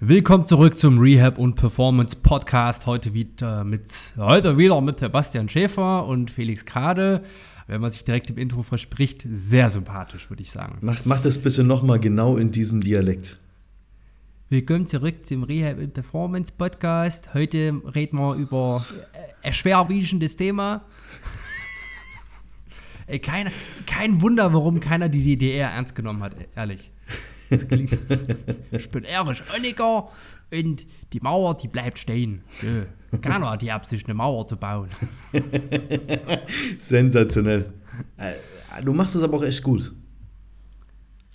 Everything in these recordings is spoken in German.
Willkommen zurück zum Rehab und Performance Podcast. Heute wieder mit, heute wieder mit Sebastian Schäfer und Felix Kade. Wenn man sich direkt im Intro verspricht, sehr sympathisch, würde ich sagen. Mach, mach das bitte nochmal genau in diesem Dialekt. Willkommen zurück zum Rehab und Performance Podcast. Heute reden wir über ein schwerwiegendes Thema. Ey, kein, kein Wunder, warum keiner die DDR ernst genommen hat, ehrlich. Ich bin Erich Honecker und die Mauer, die bleibt stehen. Ja. Keiner hat die Absicht, eine Mauer zu bauen. Sensationell. Äh, du machst es aber auch echt gut.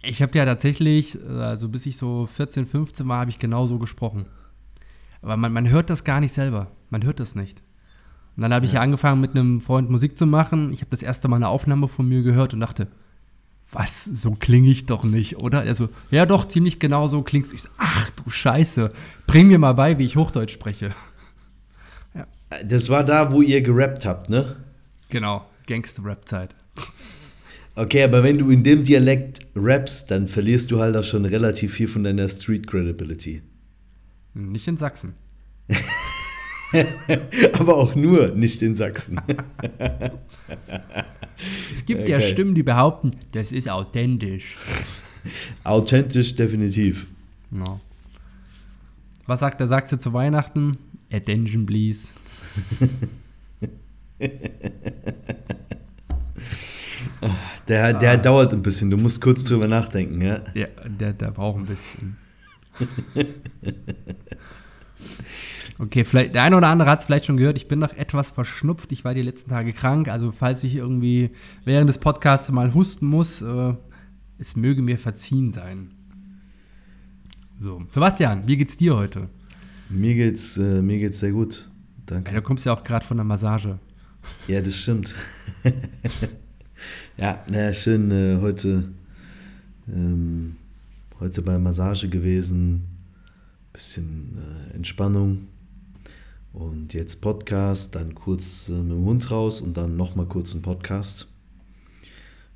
Ich habe ja tatsächlich, also bis ich so 14, 15 war, habe ich genau so gesprochen. Aber man, man hört das gar nicht selber. Man hört das nicht. Und dann habe ich ja. ja angefangen, mit einem Freund Musik zu machen. Ich habe das erste Mal eine Aufnahme von mir gehört und dachte, was, so klinge ich doch nicht, oder? Er so, ja doch, ziemlich genau so klingst du. Ich so, ach du Scheiße, bring mir mal bei, wie ich Hochdeutsch spreche. Ja. Das war da, wo ihr gerappt habt, ne? Genau, Gangster-Rap-Zeit. Okay, aber wenn du in dem Dialekt rappst, dann verlierst du halt auch schon relativ viel von deiner Street-Credibility. Nicht in Sachsen. aber auch nur nicht in Sachsen. es gibt okay. ja Stimmen, die behaupten, das ist authentisch. Authentisch, definitiv. No. Was sagt der Sachse zu Weihnachten? Attention, please. der der ah. dauert ein bisschen, du musst kurz drüber nachdenken, ja? Ja, der, der braucht ein bisschen. Okay, vielleicht, der eine oder andere hat es vielleicht schon gehört, ich bin noch etwas verschnupft. Ich war die letzten Tage krank. Also, falls ich irgendwie während des Podcasts mal husten muss, äh, es möge mir verziehen sein. So, Sebastian, wie geht's dir heute? Mir geht's, äh, mir geht's sehr gut. Danke. Ja, du kommst ja auch gerade von der Massage. Ja, das stimmt. ja, naja, schön äh, heute, ähm, heute bei Massage gewesen. Bisschen äh, Entspannung. Und jetzt Podcast, dann kurz äh, mit dem Hund raus und dann nochmal kurz ein Podcast.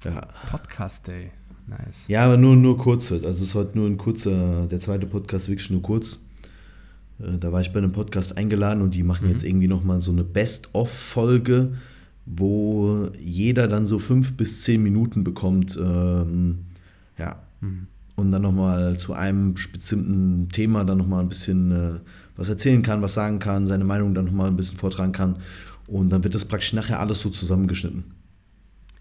Ja. Podcast Day, nice. Ja, aber nur, nur kurz heute. Also es ist heute nur ein kurzer, der zweite Podcast wirklich nur kurz. Äh, da war ich bei einem Podcast eingeladen und die machen mhm. jetzt irgendwie nochmal so eine Best-of-Folge, wo jeder dann so fünf bis zehn Minuten bekommt. Ähm, ja. Mhm. Und dann nochmal zu einem bestimmten Thema dann nochmal ein bisschen äh, was erzählen kann, was sagen kann, seine Meinung dann nochmal ein bisschen vortragen kann. Und dann wird das praktisch nachher alles so zusammengeschnitten.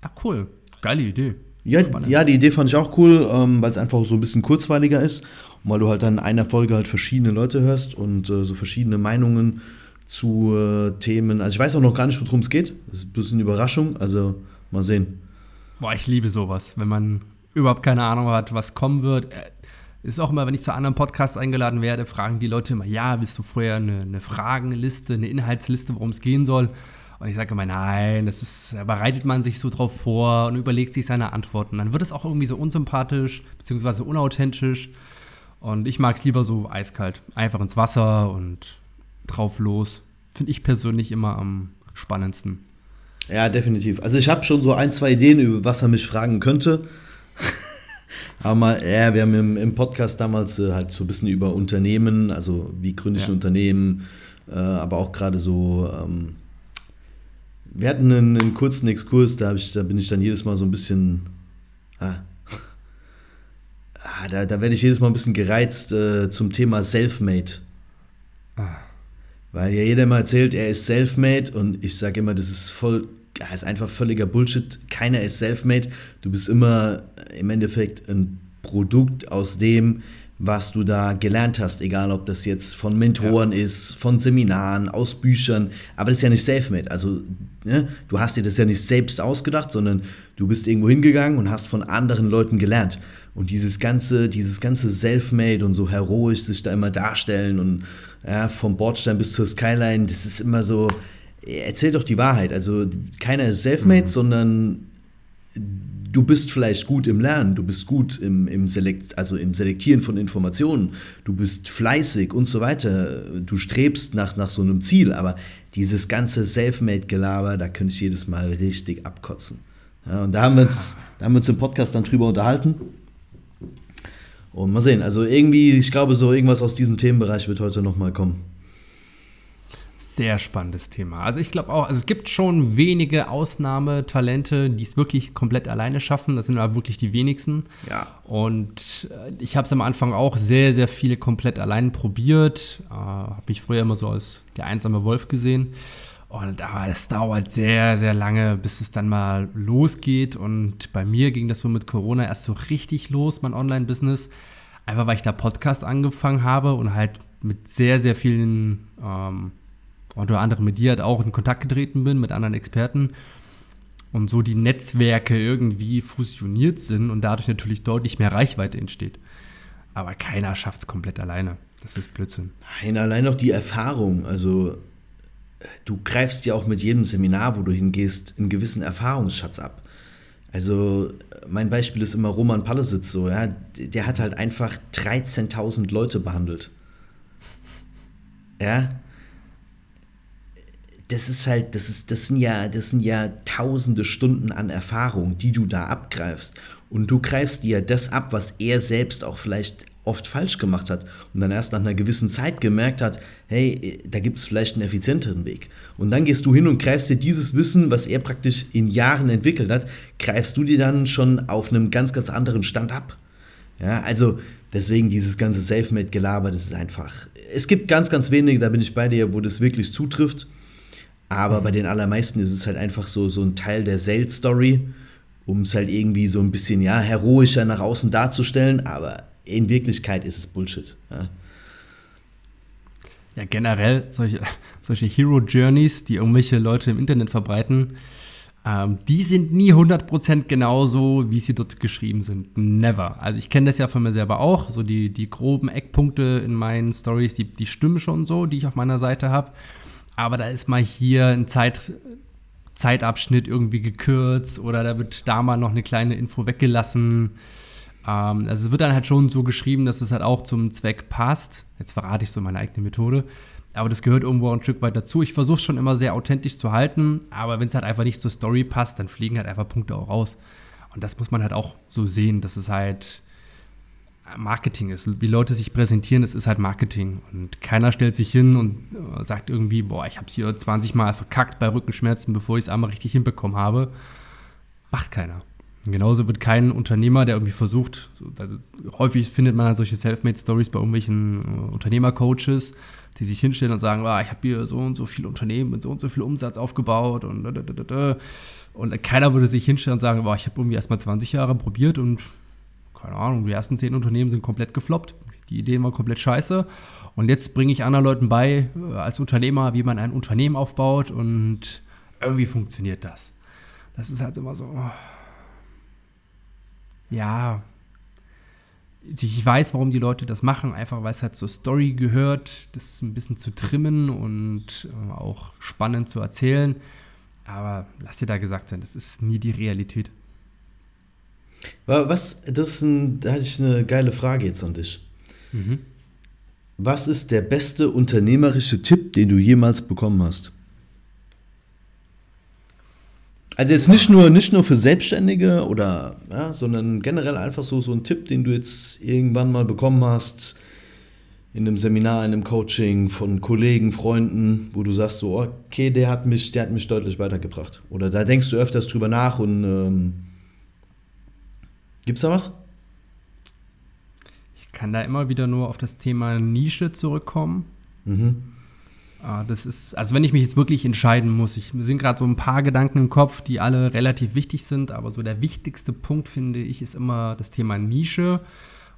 Ach cool, geile Idee. Ja, ja, die Idee fand ich auch cool, ähm, weil es einfach so ein bisschen kurzweiliger ist und weil du halt dann in einer Folge halt verschiedene Leute hörst und äh, so verschiedene Meinungen zu äh, Themen. Also ich weiß auch noch gar nicht, worum es geht. Das ist ein bisschen Überraschung, also mal sehen. Boah, ich liebe sowas, wenn man überhaupt keine Ahnung hat, was kommen wird. Ist auch immer, wenn ich zu anderen Podcasts eingeladen werde, fragen die Leute immer, ja, willst du vorher eine, eine Fragenliste, eine Inhaltsliste, worum es gehen soll? Und ich sage immer, nein, das ist, bereitet man sich so drauf vor und überlegt sich seine Antworten. Dann wird es auch irgendwie so unsympathisch, beziehungsweise unauthentisch. Und ich mag es lieber so eiskalt. Einfach ins Wasser und drauf los. Finde ich persönlich immer am spannendsten. Ja, definitiv. Also ich habe schon so ein, zwei Ideen, über was er mich fragen könnte. Aber mal, ja, wir haben im, im Podcast damals äh, halt so ein bisschen über Unternehmen, also wie gründe ich ja. ein Unternehmen, äh, aber auch gerade so, ähm, wir hatten einen, einen, kurzen Exkurs, da, ich, da bin ich dann jedes Mal so ein bisschen, ah, ah, da, da werde ich jedes Mal ein bisschen gereizt äh, zum Thema Selfmade. Ah. Weil ja jeder immer erzählt, er ist Selfmade und ich sage immer, das ist voll ja, ist einfach völliger Bullshit. Keiner ist self-made. Du bist immer im Endeffekt ein Produkt aus dem, was du da gelernt hast, egal ob das jetzt von Mentoren ja. ist, von Seminaren, aus Büchern, aber das ist ja nicht self-made. Also ne, du hast dir das ja nicht selbst ausgedacht, sondern du bist irgendwo hingegangen und hast von anderen Leuten gelernt. Und dieses ganze, dieses ganze Self-Made und so heroisch sich da immer darstellen und ja, vom Bordstein bis zur Skyline, das ist immer so, erzähl doch die Wahrheit. Also keiner ist self-made, mhm. sondern du bist vielleicht gut im Lernen, du bist gut im, im, Selekt, also im Selektieren von Informationen, du bist fleißig und so weiter. Du strebst nach, nach so einem Ziel, aber dieses ganze Self-Made-Gelaber, da könnte ich jedes Mal richtig abkotzen. Ja, und da haben, wir uns, da haben wir uns im Podcast dann drüber unterhalten. Und mal sehen, also irgendwie, ich glaube, so irgendwas aus diesem Themenbereich wird heute nochmal kommen. Sehr spannendes Thema. Also ich glaube auch, also es gibt schon wenige Ausnahmetalente, die es wirklich komplett alleine schaffen. Das sind aber wirklich die wenigsten. Ja. Und äh, ich habe es am Anfang auch sehr, sehr viel komplett allein probiert. Äh, habe ich früher immer so als der einsame Wolf gesehen. Und aber es dauert sehr, sehr lange, bis es dann mal losgeht. Und bei mir ging das so mit Corona erst so richtig los, mein Online-Business. Einfach weil ich da Podcast angefangen habe und halt mit sehr, sehr vielen ähm, unter anderem mit dir halt auch in Kontakt getreten bin, mit anderen Experten und so die Netzwerke irgendwie fusioniert sind und dadurch natürlich deutlich mehr Reichweite entsteht. Aber keiner schafft es komplett alleine. Das ist Blödsinn. Nein, allein auch die Erfahrung. Also du greifst ja auch mit jedem Seminar, wo du hingehst, einen gewissen Erfahrungsschatz ab. Also mein Beispiel ist immer Roman Pallesitz so, ja, der hat halt einfach 13.000 Leute behandelt. Ja, das ist halt, das ist, das sind ja, das sind ja tausende Stunden an Erfahrung, die du da abgreifst. Und du greifst dir das ab, was er selbst auch vielleicht oft falsch gemacht hat und dann erst nach einer gewissen Zeit gemerkt hat, hey, da gibt es vielleicht einen effizienteren Weg. Und dann gehst du hin und greifst dir dieses Wissen, was er praktisch in Jahren entwickelt hat, greifst du dir dann schon auf einem ganz, ganz anderen Stand ab. Ja, also deswegen dieses ganze Selfmade-Gelaber, das ist einfach. Es gibt ganz, ganz wenige, da bin ich bei dir, wo das wirklich zutrifft. Aber bei den allermeisten ist es halt einfach so, so ein Teil der Sales-Story, um es halt irgendwie so ein bisschen ja, heroischer nach außen darzustellen. Aber in Wirklichkeit ist es Bullshit. Ja, ja generell solche, solche Hero-Journeys, die irgendwelche Leute im Internet verbreiten, ähm, die sind nie 100% genauso, wie sie dort geschrieben sind. Never. Also ich kenne das ja von mir selber auch. So die, die groben Eckpunkte in meinen Stories, die, die stimmen schon so, die ich auf meiner Seite habe aber da ist mal hier ein Zeit, Zeitabschnitt irgendwie gekürzt oder da wird da mal noch eine kleine Info weggelassen. Ähm, also es wird dann halt schon so geschrieben, dass es halt auch zum Zweck passt. Jetzt verrate ich so meine eigene Methode. Aber das gehört irgendwo ein Stück weit dazu. Ich versuche es schon immer sehr authentisch zu halten, aber wenn es halt einfach nicht zur Story passt, dann fliegen halt einfach Punkte auch raus. Und das muss man halt auch so sehen, dass es halt Marketing ist. Wie Leute sich präsentieren, das ist halt Marketing. Und keiner stellt sich hin und äh, sagt irgendwie, boah, ich habe es hier 20 Mal verkackt bei Rückenschmerzen, bevor ich es einmal richtig hinbekommen habe. Macht keiner. Und genauso wird kein Unternehmer, der irgendwie versucht, also häufig findet man halt solche Selfmade-Stories bei irgendwelchen äh, Unternehmercoaches, die sich hinstellen und sagen, ah, ich habe hier so und so viele Unternehmen mit so und so viel Umsatz aufgebaut und und keiner würde sich hinstellen und sagen, ich habe irgendwie erst mal 20 Jahre probiert und keine Ahnung, die ersten zehn Unternehmen sind komplett gefloppt. Die Ideen waren komplett scheiße. Und jetzt bringe ich anderen Leuten bei, äh, als Unternehmer, wie man ein Unternehmen aufbaut und irgendwie funktioniert das. Das ist halt immer so. Oh. Ja. Ich weiß, warum die Leute das machen, einfach weil es halt zur Story gehört, das ein bisschen zu trimmen und äh, auch spannend zu erzählen. Aber lass dir da gesagt sein, das ist nie die Realität. Was, das ist ein, da hatte ich eine geile Frage jetzt an dich. Mhm. Was ist der beste unternehmerische Tipp, den du jemals bekommen hast? Also jetzt nicht nur, nicht nur für Selbstständige oder, ja, sondern generell einfach so, so ein Tipp, den du jetzt irgendwann mal bekommen hast in einem Seminar, in einem Coaching von Kollegen, Freunden, wo du sagst so, okay, der hat mich, der hat mich deutlich weitergebracht. Oder da denkst du öfters drüber nach und ähm, Gibt's da was? Ich kann da immer wieder nur auf das Thema Nische zurückkommen. Mhm. Ah, das ist, also wenn ich mich jetzt wirklich entscheiden muss, ich, mir sind gerade so ein paar Gedanken im Kopf, die alle relativ wichtig sind, aber so der wichtigste Punkt, finde ich, ist immer das Thema Nische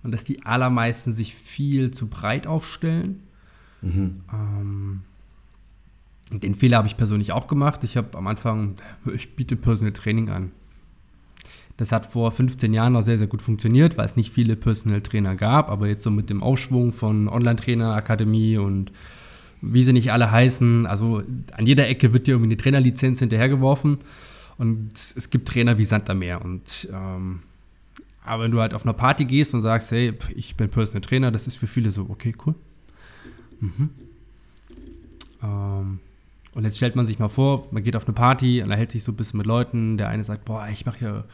und dass die allermeisten sich viel zu breit aufstellen. Mhm. Ähm, den Fehler habe ich persönlich auch gemacht. Ich habe am Anfang, ich biete Personal Training an. Das hat vor 15 Jahren noch sehr, sehr gut funktioniert, weil es nicht viele Personal Trainer gab. Aber jetzt so mit dem Aufschwung von Online-Trainer-Akademie und wie sie nicht alle heißen, also an jeder Ecke wird dir irgendwie eine Trainerlizenz hinterhergeworfen. Und es gibt Trainer wie Sand am Meer. Und, ähm, aber wenn du halt auf einer Party gehst und sagst, hey, ich bin Personal Trainer, das ist für viele so, okay, cool. Mhm. Ähm, und jetzt stellt man sich mal vor, man geht auf eine Party und erhält sich so ein bisschen mit Leuten. Der eine sagt, boah, ich mache hier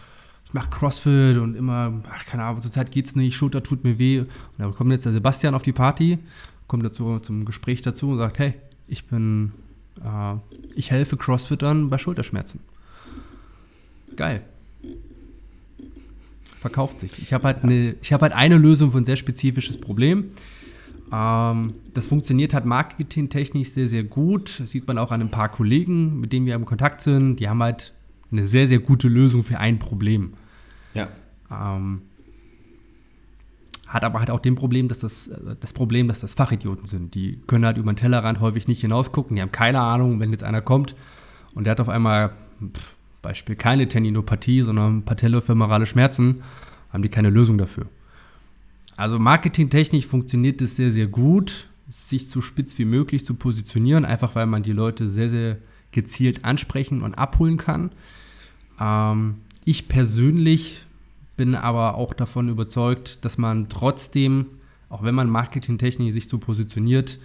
mache CrossFit und immer, ach, keine Ahnung, zurzeit geht es nicht, Schulter tut mir weh. Und da kommt jetzt der Sebastian auf die Party, kommt dazu zum Gespräch dazu und sagt, hey, ich bin, äh, ich helfe CrossFittern bei Schulterschmerzen. Geil. Verkauft sich. Ich habe halt, eine, hab halt eine Lösung für ein sehr spezifisches Problem. Ähm, das funktioniert halt marketingtechnisch sehr, sehr gut. Das sieht man auch an ein paar Kollegen, mit denen wir im Kontakt sind. Die haben halt eine sehr, sehr gute Lösung für ein Problem. Ja. Ähm, hat aber halt auch dem Problem, dass das, das Problem, dass das Fachidioten sind. Die können halt über den Tellerrand häufig nicht hinausgucken. Die haben keine Ahnung, wenn jetzt einer kommt und der hat auf einmal, pff, Beispiel, keine Tendinopathie, sondern patellofemorale Schmerzen, haben die keine Lösung dafür. Also marketingtechnisch funktioniert es sehr, sehr gut, sich so spitz wie möglich zu positionieren, einfach weil man die Leute sehr, sehr gezielt ansprechen und abholen kann. Ähm, ich persönlich bin aber auch davon überzeugt, dass man trotzdem, auch wenn man marketingtechnisch sich so positioniert,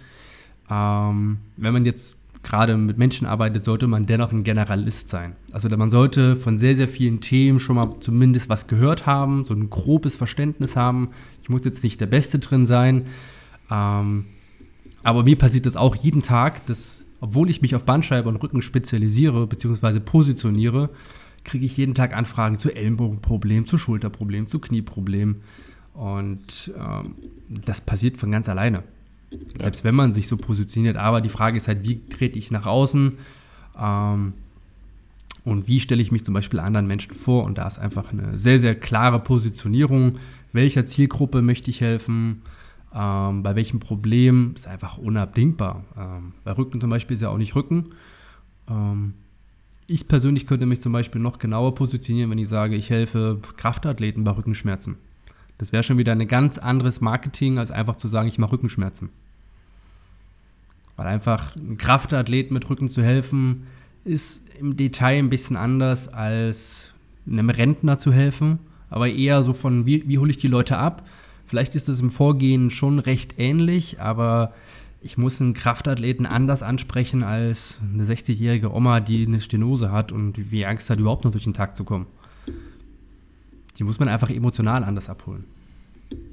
ähm, wenn man jetzt gerade mit Menschen arbeitet, sollte man dennoch ein Generalist sein. Also man sollte von sehr, sehr vielen Themen schon mal zumindest was gehört haben, so ein grobes Verständnis haben. Ich muss jetzt nicht der Beste drin sein. Ähm, aber mir passiert das auch jeden Tag, dass, obwohl ich mich auf Bandscheibe und Rücken spezialisiere bzw. positioniere, kriege ich jeden Tag Anfragen zu Ellenbogenproblemen, zu Schulterproblemen, zu Knieproblemen. Und ähm, das passiert von ganz alleine. Ja. Selbst wenn man sich so positioniert. Aber die Frage ist halt, wie trete ich nach außen? Ähm, und wie stelle ich mich zum Beispiel anderen Menschen vor? Und da ist einfach eine sehr, sehr klare Positionierung. Welcher Zielgruppe möchte ich helfen? Ähm, bei welchem Problem ist einfach unabdingbar. Ähm, bei Rücken zum Beispiel ist ja auch nicht Rücken. Ähm, ich persönlich könnte mich zum Beispiel noch genauer positionieren, wenn ich sage, ich helfe Kraftathleten bei Rückenschmerzen. Das wäre schon wieder ein ganz anderes Marketing, als einfach zu sagen, ich mache Rückenschmerzen. Weil einfach einem Kraftathlet mit Rücken zu helfen, ist im Detail ein bisschen anders als einem Rentner zu helfen. Aber eher so von, wie, wie hole ich die Leute ab? Vielleicht ist es im Vorgehen schon recht ähnlich, aber ich muss einen Kraftathleten anders ansprechen als eine 60-jährige Oma, die eine Stenose hat und wie Angst hat, überhaupt noch durch den Tag zu kommen. Die muss man einfach emotional anders abholen.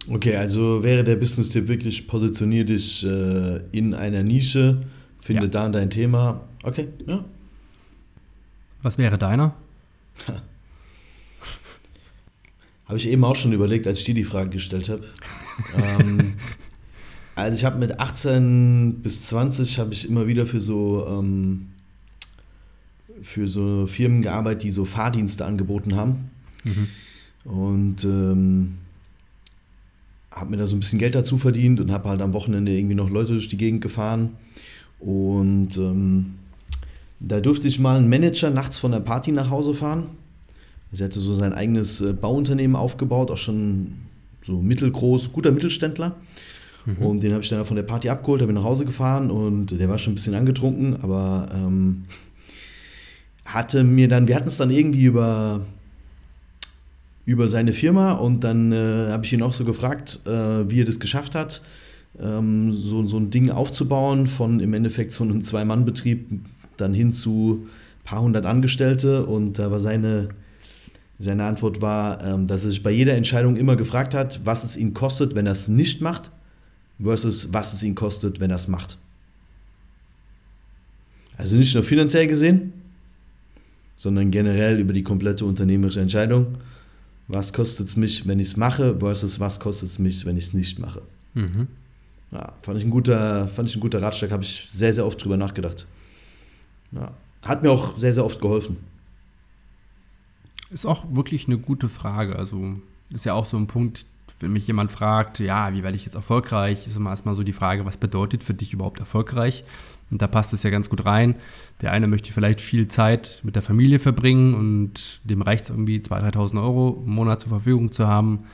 Okay, also wäre der Business-Tipp wirklich, positionier dich äh, in einer Nische, finde ja. da dein Thema. Okay, ja. Was wäre deiner? habe ich eben auch schon überlegt, als ich dir die Frage gestellt habe. ähm, also ich habe mit 18 bis 20 habe ich immer wieder für so ähm, für so Firmen gearbeitet, die so Fahrdienste angeboten haben. Mhm. Und ähm, habe mir da so ein bisschen Geld dazu verdient und habe halt am Wochenende irgendwie noch Leute durch die Gegend gefahren. Und ähm, da durfte ich mal einen Manager nachts von der Party nach Hause fahren. Also er hatte so sein eigenes äh, Bauunternehmen aufgebaut, auch schon so mittelgroß, guter Mittelständler. Mhm. Und den habe ich dann von der Party abgeholt, habe ihn nach Hause gefahren und der war schon ein bisschen angetrunken, aber ähm, hatte mir dann, wir hatten es dann irgendwie über, über seine Firma und dann äh, habe ich ihn auch so gefragt, äh, wie er das geschafft hat, ähm, so, so ein Ding aufzubauen, von im Endeffekt so einem Zwei-Mann-Betrieb dann hin zu ein paar hundert Angestellte und da war seine, seine Antwort war, ähm, dass er sich bei jeder Entscheidung immer gefragt hat, was es ihn kostet, wenn er es nicht macht versus was es ihn kostet, wenn er es macht. Also nicht nur finanziell gesehen, sondern generell über die komplette unternehmerische Entscheidung. Was kostet es mich, wenn ich es mache, versus was kostet es mich, wenn ich es nicht mache. Mhm. Ja, fand ich ein guter, fand ich ein guter Ratschlag, habe ich sehr, sehr oft drüber nachgedacht. Ja, hat mir auch sehr, sehr oft geholfen. Ist auch wirklich eine gute Frage. Also ist ja auch so ein Punkt, wenn mich jemand fragt, ja, wie werde ich jetzt erfolgreich, ist immer erstmal so die Frage, was bedeutet für dich überhaupt erfolgreich? Und da passt es ja ganz gut rein. Der eine möchte vielleicht viel Zeit mit der Familie verbringen und dem reicht es irgendwie 2.000, 3.000 Euro im Monat zur Verfügung zu haben.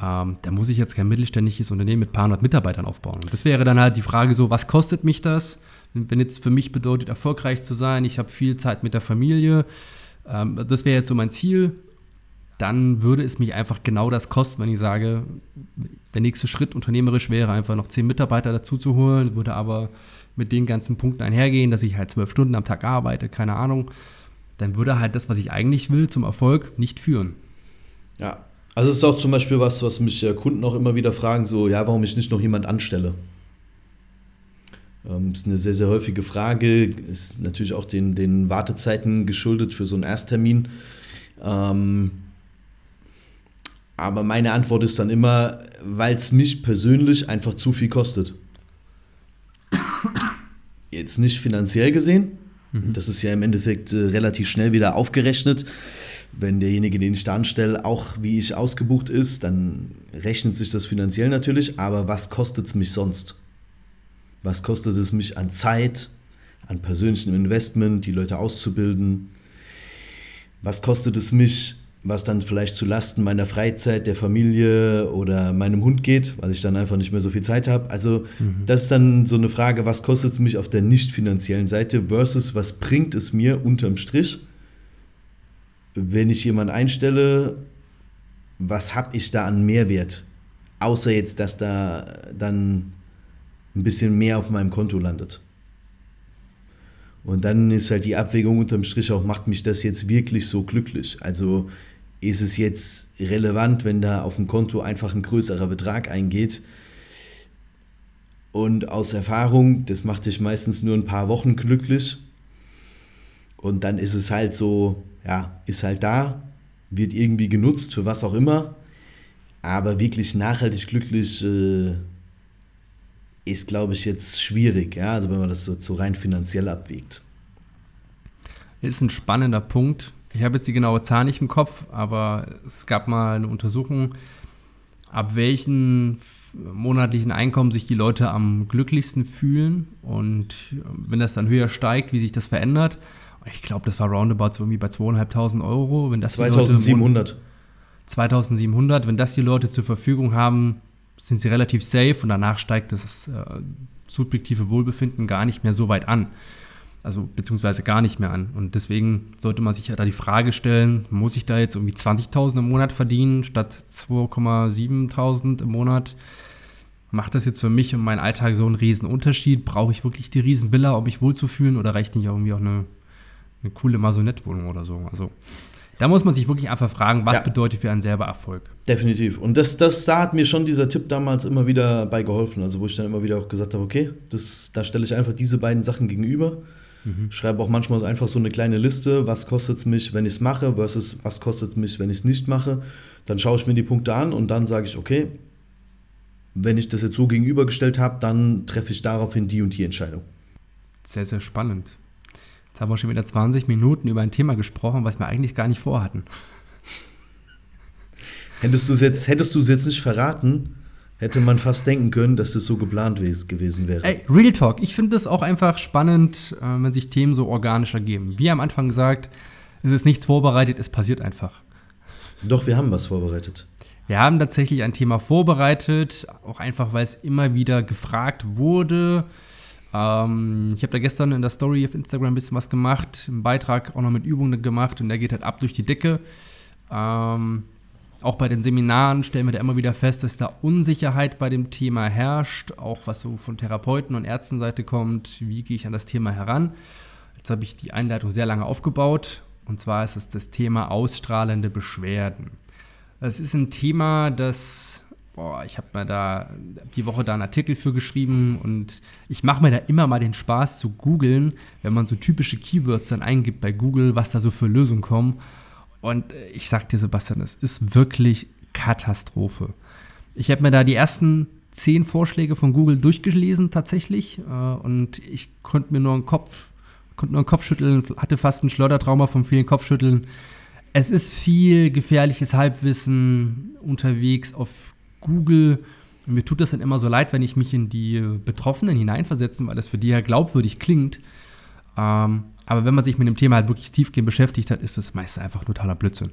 Ähm, da muss ich jetzt kein mittelständisches Unternehmen mit paar hundert Mitarbeitern aufbauen. Und das wäre dann halt die Frage so, was kostet mich das? Wenn jetzt für mich bedeutet, erfolgreich zu sein, ich habe viel Zeit mit der Familie, ähm, das wäre jetzt so mein Ziel dann würde es mich einfach genau das kosten, wenn ich sage, der nächste Schritt unternehmerisch wäre, einfach noch zehn Mitarbeiter dazu zu holen, würde aber mit den ganzen Punkten einhergehen, dass ich halt zwölf Stunden am Tag arbeite, keine Ahnung, dann würde halt das, was ich eigentlich will, zum Erfolg nicht führen. Ja, also es ist auch zum Beispiel was, was mich Kunden auch immer wieder fragen, so, ja, warum ich nicht noch jemand anstelle. Ähm, ist eine sehr, sehr häufige Frage, ist natürlich auch den, den Wartezeiten geschuldet für so einen Ersttermin. Ähm, aber meine Antwort ist dann immer, weil es mich persönlich einfach zu viel kostet. Jetzt nicht finanziell gesehen, mhm. das ist ja im Endeffekt äh, relativ schnell wieder aufgerechnet. Wenn derjenige, den ich da anstelle, auch wie ich ausgebucht ist, dann rechnet sich das finanziell natürlich, aber was kostet es mich sonst? Was kostet es mich an Zeit, an persönlichem Investment, die Leute auszubilden? Was kostet es mich, was dann vielleicht zu Lasten meiner Freizeit, der Familie oder meinem Hund geht, weil ich dann einfach nicht mehr so viel Zeit habe? Also mhm. das ist dann so eine Frage, was kostet es mich auf der nicht finanziellen Seite versus was bringt es mir unterm Strich? wenn ich jemanden einstelle, was habe ich da an Mehrwert? Außer jetzt, dass da dann ein bisschen mehr auf meinem Konto landet. Und dann ist halt die Abwägung unterm Strich auch, macht mich das jetzt wirklich so glücklich? Also ist es jetzt relevant, wenn da auf dem Konto einfach ein größerer Betrag eingeht? Und aus Erfahrung, das macht dich meistens nur ein paar Wochen glücklich. Und dann ist es halt so, ja, ist halt da, wird irgendwie genutzt für was auch immer, aber wirklich nachhaltig glücklich äh, ist, glaube ich, jetzt schwierig, ja, also wenn man das so, so rein finanziell abwägt. Ist ein spannender Punkt. Ich habe jetzt die genaue Zahl nicht im Kopf, aber es gab mal eine Untersuchung, ab welchen monatlichen Einkommen sich die Leute am glücklichsten fühlen und wenn das dann höher steigt, wie sich das verändert ich glaube, das war roundabout so irgendwie bei 2.500 Euro. Wenn das 2700. 2700, wenn das die Leute zur Verfügung haben, sind sie relativ safe und danach steigt das äh, subjektive Wohlbefinden gar nicht mehr so weit an. Also beziehungsweise gar nicht mehr an. Und deswegen sollte man sich ja da die Frage stellen, muss ich da jetzt irgendwie 20.000 im Monat verdienen statt 2,7.000 im Monat? Macht das jetzt für mich und meinen Alltag so einen riesen Unterschied? Brauche ich wirklich die Riesenvilla, um mich wohlzufühlen oder reicht nicht irgendwie auch eine eine coole Masonettwohnung oder so. Also da muss man sich wirklich einfach fragen, was ja. bedeutet für einen selber Erfolg. Definitiv. Und das, das, da hat mir schon dieser Tipp damals immer wieder bei geholfen. Also wo ich dann immer wieder auch gesagt habe, okay, das, da stelle ich einfach diese beiden Sachen gegenüber. Mhm. Schreibe auch manchmal einfach so eine kleine Liste, was kostet es mich, wenn ich es mache, versus was kostet es mich, wenn ich es nicht mache. Dann schaue ich mir die Punkte an und dann sage ich, okay, wenn ich das jetzt so gegenübergestellt habe, dann treffe ich daraufhin die und die Entscheidung. Sehr, sehr spannend. Jetzt haben wir schon wieder 20 Minuten über ein Thema gesprochen, was wir eigentlich gar nicht vorhatten. Hättest du es jetzt, hättest du es jetzt nicht verraten, hätte man fast denken können, dass es so geplant gewesen wäre. Ey, Real Talk. Ich finde es auch einfach spannend, äh, wenn sich Themen so organisch ergeben. Wie am Anfang gesagt, es ist nichts vorbereitet, es passiert einfach. Doch, wir haben was vorbereitet. Wir haben tatsächlich ein Thema vorbereitet, auch einfach, weil es immer wieder gefragt wurde. Ähm, ich habe da gestern in der Story auf Instagram ein bisschen was gemacht, einen Beitrag auch noch mit Übungen gemacht und der geht halt ab durch die Decke. Ähm, auch bei den Seminaren stellen wir da immer wieder fest, dass da Unsicherheit bei dem Thema herrscht, auch was so von Therapeuten und Ärztenseite kommt. Wie gehe ich an das Thema heran? Jetzt habe ich die Einleitung sehr lange aufgebaut und zwar ist es das Thema ausstrahlende Beschwerden. Es ist ein Thema, das boah, ich habe mir da die Woche da einen Artikel für geschrieben und ich mache mir da immer mal den Spaß zu googeln, wenn man so typische Keywords dann eingibt bei Google, was da so für Lösungen kommen. Und äh, ich sag dir, Sebastian, es ist wirklich Katastrophe. Ich habe mir da die ersten zehn Vorschläge von Google durchgelesen tatsächlich äh, und ich konnte mir nur einen Kopf, konnte nur einen Kopf schütteln, hatte fast ein Schleudertrauma vom vielen Kopfschütteln. Es ist viel gefährliches Halbwissen unterwegs auf Google. Mir tut das dann immer so leid, wenn ich mich in die Betroffenen hineinversetze, weil das für die ja glaubwürdig klingt. Ähm, aber wenn man sich mit dem Thema halt wirklich tiefgehend beschäftigt hat, ist das meist einfach totaler Blödsinn.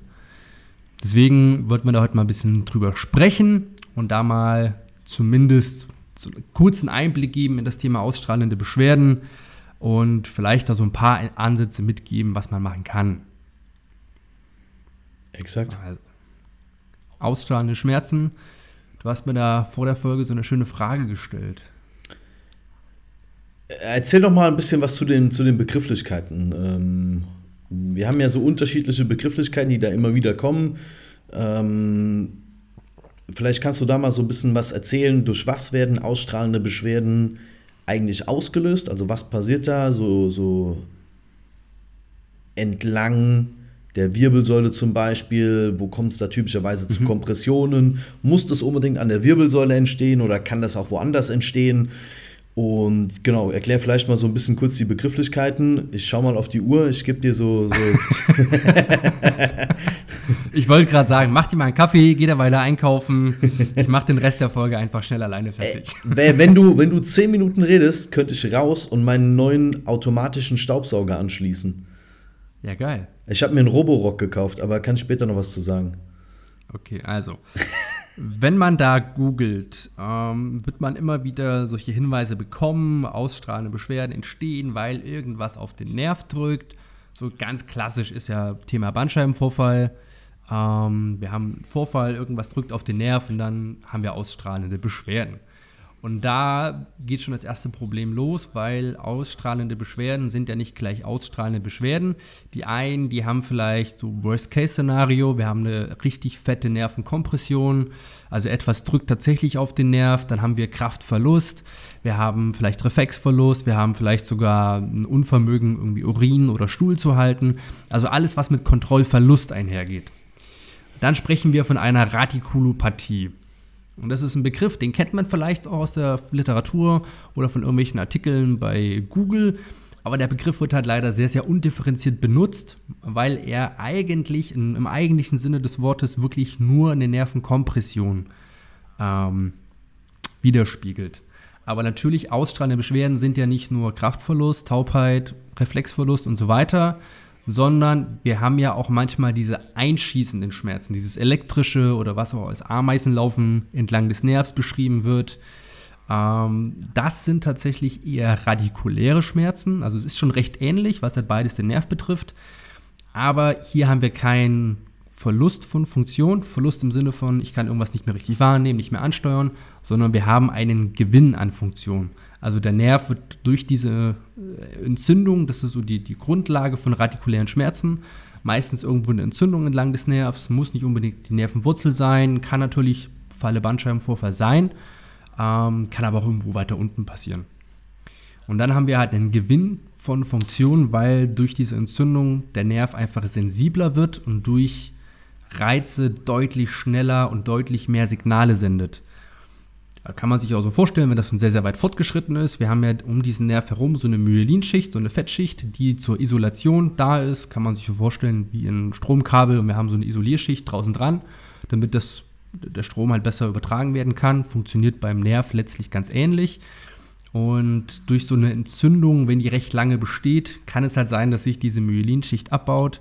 Deswegen wollten wir da heute mal ein bisschen drüber sprechen und da mal zumindest so einen kurzen Einblick geben in das Thema ausstrahlende Beschwerden und vielleicht da so ein paar Ansätze mitgeben, was man machen kann. Exakt. Also, ausstrahlende Schmerzen Du hast mir da vor der Folge so eine schöne Frage gestellt. Erzähl doch mal ein bisschen was zu den, zu den Begrifflichkeiten. Ähm, wir haben ja so unterschiedliche Begrifflichkeiten, die da immer wieder kommen. Ähm, vielleicht kannst du da mal so ein bisschen was erzählen. Durch was werden ausstrahlende Beschwerden eigentlich ausgelöst? Also was passiert da so, so entlang der Wirbelsäule zum Beispiel? Wo kommt es da typischerweise zu mhm. Kompressionen? Muss das unbedingt an der Wirbelsäule entstehen oder kann das auch woanders entstehen? Und genau, erklär vielleicht mal so ein bisschen kurz die Begrifflichkeiten. Ich schau mal auf die Uhr, ich gebe dir so. so ich wollte gerade sagen, mach dir mal einen Kaffee, geh derweil einkaufen. Ich mach den Rest der Folge einfach schnell alleine fertig. Äh, wenn, du, wenn du zehn Minuten redest, könnte ich raus und meinen neuen automatischen Staubsauger anschließen. Ja, geil. Ich habe mir einen Roborock gekauft, aber kann später noch was zu sagen. Okay, also. Wenn man da googelt, ähm, wird man immer wieder solche Hinweise bekommen, ausstrahlende Beschwerden entstehen, weil irgendwas auf den Nerv drückt. So ganz klassisch ist ja Thema Bandscheibenvorfall. Ähm, wir haben einen Vorfall, irgendwas drückt auf den Nerv und dann haben wir ausstrahlende Beschwerden. Und da geht schon das erste Problem los, weil ausstrahlende Beschwerden sind ja nicht gleich ausstrahlende Beschwerden. Die einen, die haben vielleicht so Worst-Case-Szenario, wir haben eine richtig fette Nervenkompression, also etwas drückt tatsächlich auf den Nerv, dann haben wir Kraftverlust, wir haben vielleicht Reflexverlust, wir haben vielleicht sogar ein Unvermögen, irgendwie Urin oder Stuhl zu halten. Also alles, was mit Kontrollverlust einhergeht. Dann sprechen wir von einer Radikulopathie. Und das ist ein Begriff, den kennt man vielleicht auch aus der Literatur oder von irgendwelchen Artikeln bei Google. Aber der Begriff wird halt leider sehr, sehr undifferenziert benutzt, weil er eigentlich in, im eigentlichen Sinne des Wortes wirklich nur eine Nervenkompression ähm, widerspiegelt. Aber natürlich ausstrahlende Beschwerden sind ja nicht nur Kraftverlust, Taubheit, Reflexverlust und so weiter, sondern wir haben ja auch manchmal diese einschießenden Schmerzen, dieses elektrische oder was auch als Ameisenlaufen entlang des Nervs beschrieben wird. Ähm, das sind tatsächlich eher radikuläre Schmerzen, also es ist schon recht ähnlich, was halt beides den Nerv betrifft. Aber hier haben wir keinen Verlust von Funktion, Verlust im Sinne von, ich kann irgendwas nicht mehr richtig wahrnehmen, nicht mehr ansteuern, sondern wir haben einen Gewinn an Funktion. Also der Nerv wird durch diese äh, Entzündung, das ist so die, die Grundlage von radikulären Schmerzen, meistens irgendwo eine Entzündung entlang des Nervs, muss nicht unbedingt die Nervenwurzel sein, kann natürlich Falle Bandscheibenvorfall sein, ähm, kann aber auch irgendwo weiter unten passieren. Und dann haben wir halt einen Gewinn von Funktion, weil durch diese Entzündung der Nerv einfach sensibler wird und durch Reize deutlich schneller und deutlich mehr Signale sendet. Kann man sich auch so vorstellen, wenn das schon sehr, sehr weit fortgeschritten ist. Wir haben ja um diesen Nerv herum so eine Myelinschicht, so eine Fettschicht, die zur Isolation da ist. Kann man sich so vorstellen wie ein Stromkabel und wir haben so eine Isolierschicht draußen dran, damit das, der Strom halt besser übertragen werden kann. Funktioniert beim Nerv letztlich ganz ähnlich. Und durch so eine Entzündung, wenn die recht lange besteht, kann es halt sein, dass sich diese Myelinschicht abbaut.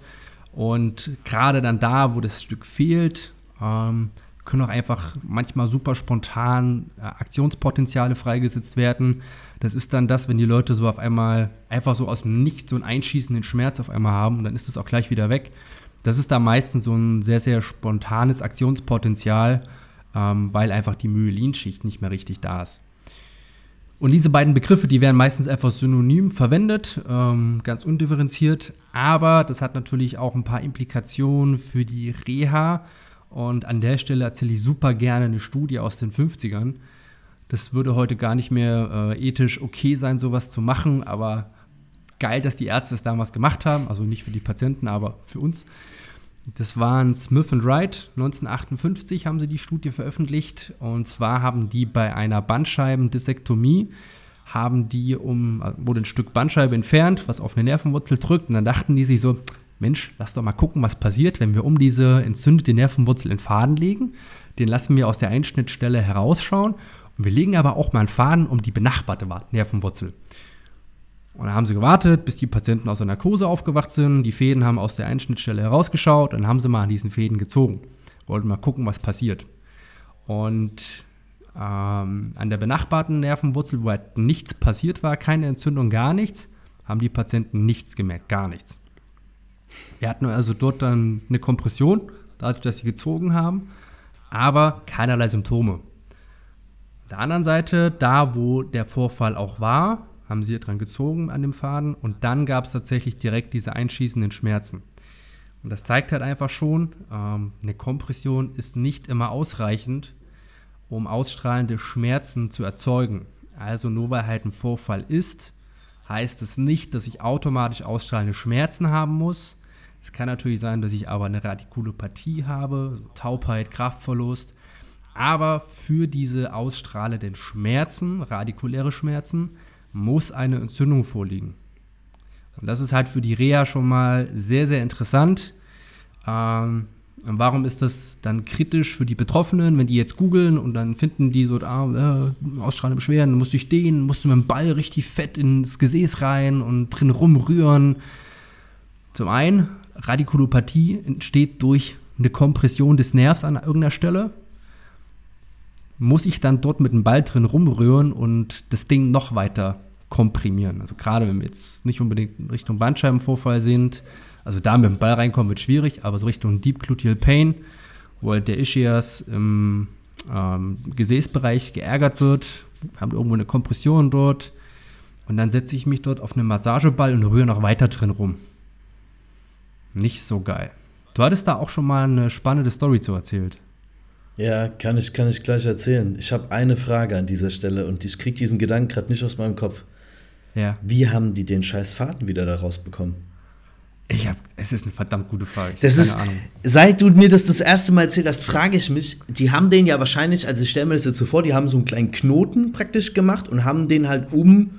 Und gerade dann da, wo das Stück fehlt, ähm, können auch einfach manchmal super spontan äh, Aktionspotenziale freigesetzt werden. Das ist dann das, wenn die Leute so auf einmal einfach so aus dem Nichts so einen einschießenden Schmerz auf einmal haben und dann ist es auch gleich wieder weg. Das ist da meistens so ein sehr, sehr spontanes Aktionspotenzial, ähm, weil einfach die Myelinschicht nicht mehr richtig da ist. Und diese beiden Begriffe, die werden meistens einfach synonym verwendet, ähm, ganz undifferenziert, aber das hat natürlich auch ein paar Implikationen für die Reha und an der Stelle erzähle ich super gerne eine Studie aus den 50ern. Das würde heute gar nicht mehr äh, ethisch okay sein, sowas zu machen, aber geil, dass die Ärzte es damals gemacht haben. Also nicht für die Patienten, aber für uns. Das waren Smith und Wright. 1958 haben sie die Studie veröffentlicht. Und zwar haben die bei einer Bandscheibendissektomie haben die um, wurde ein Stück Bandscheibe entfernt, was auf eine Nervenwurzel drückt. Und dann dachten die sich so, Mensch, lass doch mal gucken, was passiert, wenn wir um diese entzündete Nervenwurzel einen Faden legen. Den lassen wir aus der Einschnittstelle herausschauen. Und wir legen aber auch mal einen Faden um die benachbarte Nervenwurzel. Und dann haben sie gewartet, bis die Patienten aus der Narkose aufgewacht sind. Die Fäden haben aus der Einschnittstelle herausgeschaut. Dann haben sie mal an diesen Fäden gezogen. Wollten mal gucken, was passiert. Und ähm, an der benachbarten Nervenwurzel, wo halt nichts passiert war, keine Entzündung, gar nichts, haben die Patienten nichts gemerkt, gar nichts. Wir hatten also dort dann eine Kompression, dadurch, dass sie gezogen haben, aber keinerlei Symptome. Auf der anderen Seite, da wo der Vorfall auch war, haben sie dran gezogen an dem Faden und dann gab es tatsächlich direkt diese einschießenden Schmerzen. Und das zeigt halt einfach schon, ähm, eine Kompression ist nicht immer ausreichend, um ausstrahlende Schmerzen zu erzeugen. Also nur weil halt ein Vorfall ist, heißt es nicht, dass ich automatisch ausstrahlende Schmerzen haben muss. Es kann natürlich sein, dass ich aber eine Radikulopathie habe, so Taubheit, Kraftverlust. Aber für diese ausstrahlenden Schmerzen, radikuläre Schmerzen, muss eine Entzündung vorliegen. Und das ist halt für die Reha schon mal sehr, sehr interessant. Ähm, warum ist das dann kritisch für die Betroffenen, wenn die jetzt googeln und dann finden die so, ah, äh, ausstrahlende Beschwerden, dann musst du dehnen, musst du mit dem Ball richtig fett ins Gesäß rein und drin rumrühren. Zum einen, Radikulopathie entsteht durch eine Kompression des Nervs an irgendeiner Stelle. Muss ich dann dort mit dem Ball drin rumrühren und das Ding noch weiter komprimieren. Also gerade wenn wir jetzt nicht unbedingt in Richtung Bandscheibenvorfall sind, also da mit dem Ball reinkommen wird schwierig, aber so Richtung Deep Gluteal Pain, wo halt der Ischias im ähm, Gesäßbereich geärgert wird, haben irgendwo eine Kompression dort und dann setze ich mich dort auf einen Massageball und rühre noch weiter drin rum. Nicht so geil. Du hattest da auch schon mal eine spannende Story zu erzählt. Ja, kann ich, kann ich gleich erzählen. Ich habe eine Frage an dieser Stelle und ich kriege diesen Gedanken gerade nicht aus meinem Kopf. Ja. Wie haben die den scheiß Faden wieder da rausbekommen? Ich hab, es ist eine verdammt gute Frage. das ist, Ahnung. seit du mir das das erste Mal erzählt hast, frage ich mich, die haben den ja wahrscheinlich, also ich stelle mir das jetzt so vor, die haben so einen kleinen Knoten praktisch gemacht und haben den halt um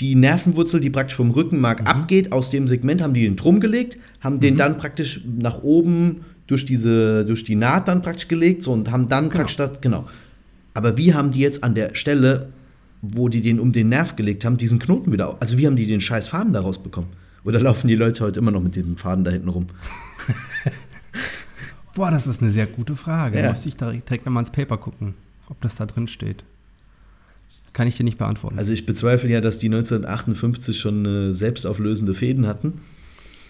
die Nervenwurzel, die praktisch vom Rückenmark mhm. abgeht, aus dem Segment haben die den drum gelegt, haben mhm. den dann praktisch nach oben durch diese, durch die Naht dann praktisch gelegt so, und haben dann genau. praktisch, das, genau. Aber wie haben die jetzt an der Stelle wo die den um den Nerv gelegt haben, diesen Knoten wieder. Also wie haben die den scheiß Faden daraus bekommen? Oder laufen die Leute heute immer noch mit dem Faden da hinten rum? Boah, das ist eine sehr gute Frage. Ja. Da muss ich direkt nochmal ins Paper gucken, ob das da drin steht. Kann ich dir nicht beantworten. Also ich bezweifle ja, dass die 1958 schon äh, selbstauflösende Fäden hatten.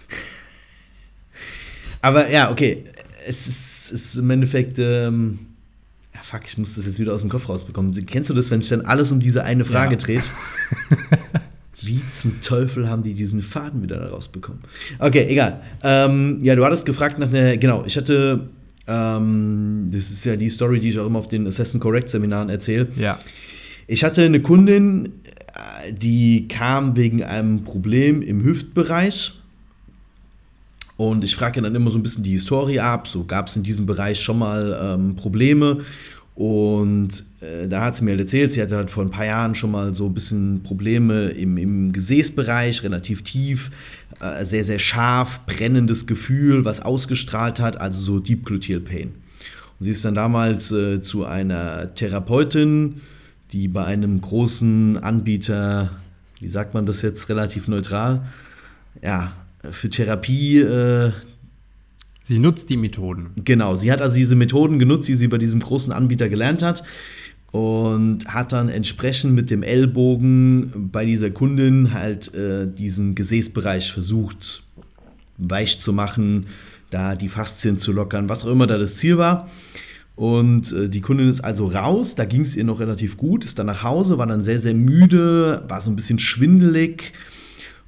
Aber ja, okay. Es ist, ist im Endeffekt ähm, fuck, ich muss das jetzt wieder aus dem Kopf rausbekommen. Kennst du das, wenn sich dann alles um diese eine Frage ja. dreht? Wie zum Teufel haben die diesen Faden wieder rausbekommen? Okay, egal. Ähm, ja, du hattest gefragt nach einer, genau, ich hatte, ähm, das ist ja die Story, die ich auch immer auf den Assassin Correct Seminaren erzähle. Ja. Ich hatte eine Kundin, äh, die kam wegen einem Problem im Hüftbereich. Und ich frage dann immer so ein bisschen die Historie ab. So gab es in diesem Bereich schon mal ähm, Probleme. Und äh, da hat sie mir halt erzählt, sie hatte halt vor ein paar Jahren schon mal so ein bisschen Probleme im, im Gesäßbereich, relativ tief, äh, sehr, sehr scharf, brennendes Gefühl, was ausgestrahlt hat, also so Deep Gluteal Pain. Und sie ist dann damals äh, zu einer Therapeutin, die bei einem großen Anbieter, wie sagt man das jetzt relativ neutral, ja, für Therapie äh, Sie nutzt die Methoden. Genau, sie hat also diese Methoden genutzt, die sie bei diesem großen Anbieter gelernt hat und hat dann entsprechend mit dem Ellbogen bei dieser Kundin halt äh, diesen Gesäßbereich versucht weich zu machen, da die Faszien zu lockern, was auch immer da das Ziel war. Und äh, die Kundin ist also raus, da ging es ihr noch relativ gut, ist dann nach Hause, war dann sehr, sehr müde, war so ein bisschen schwindelig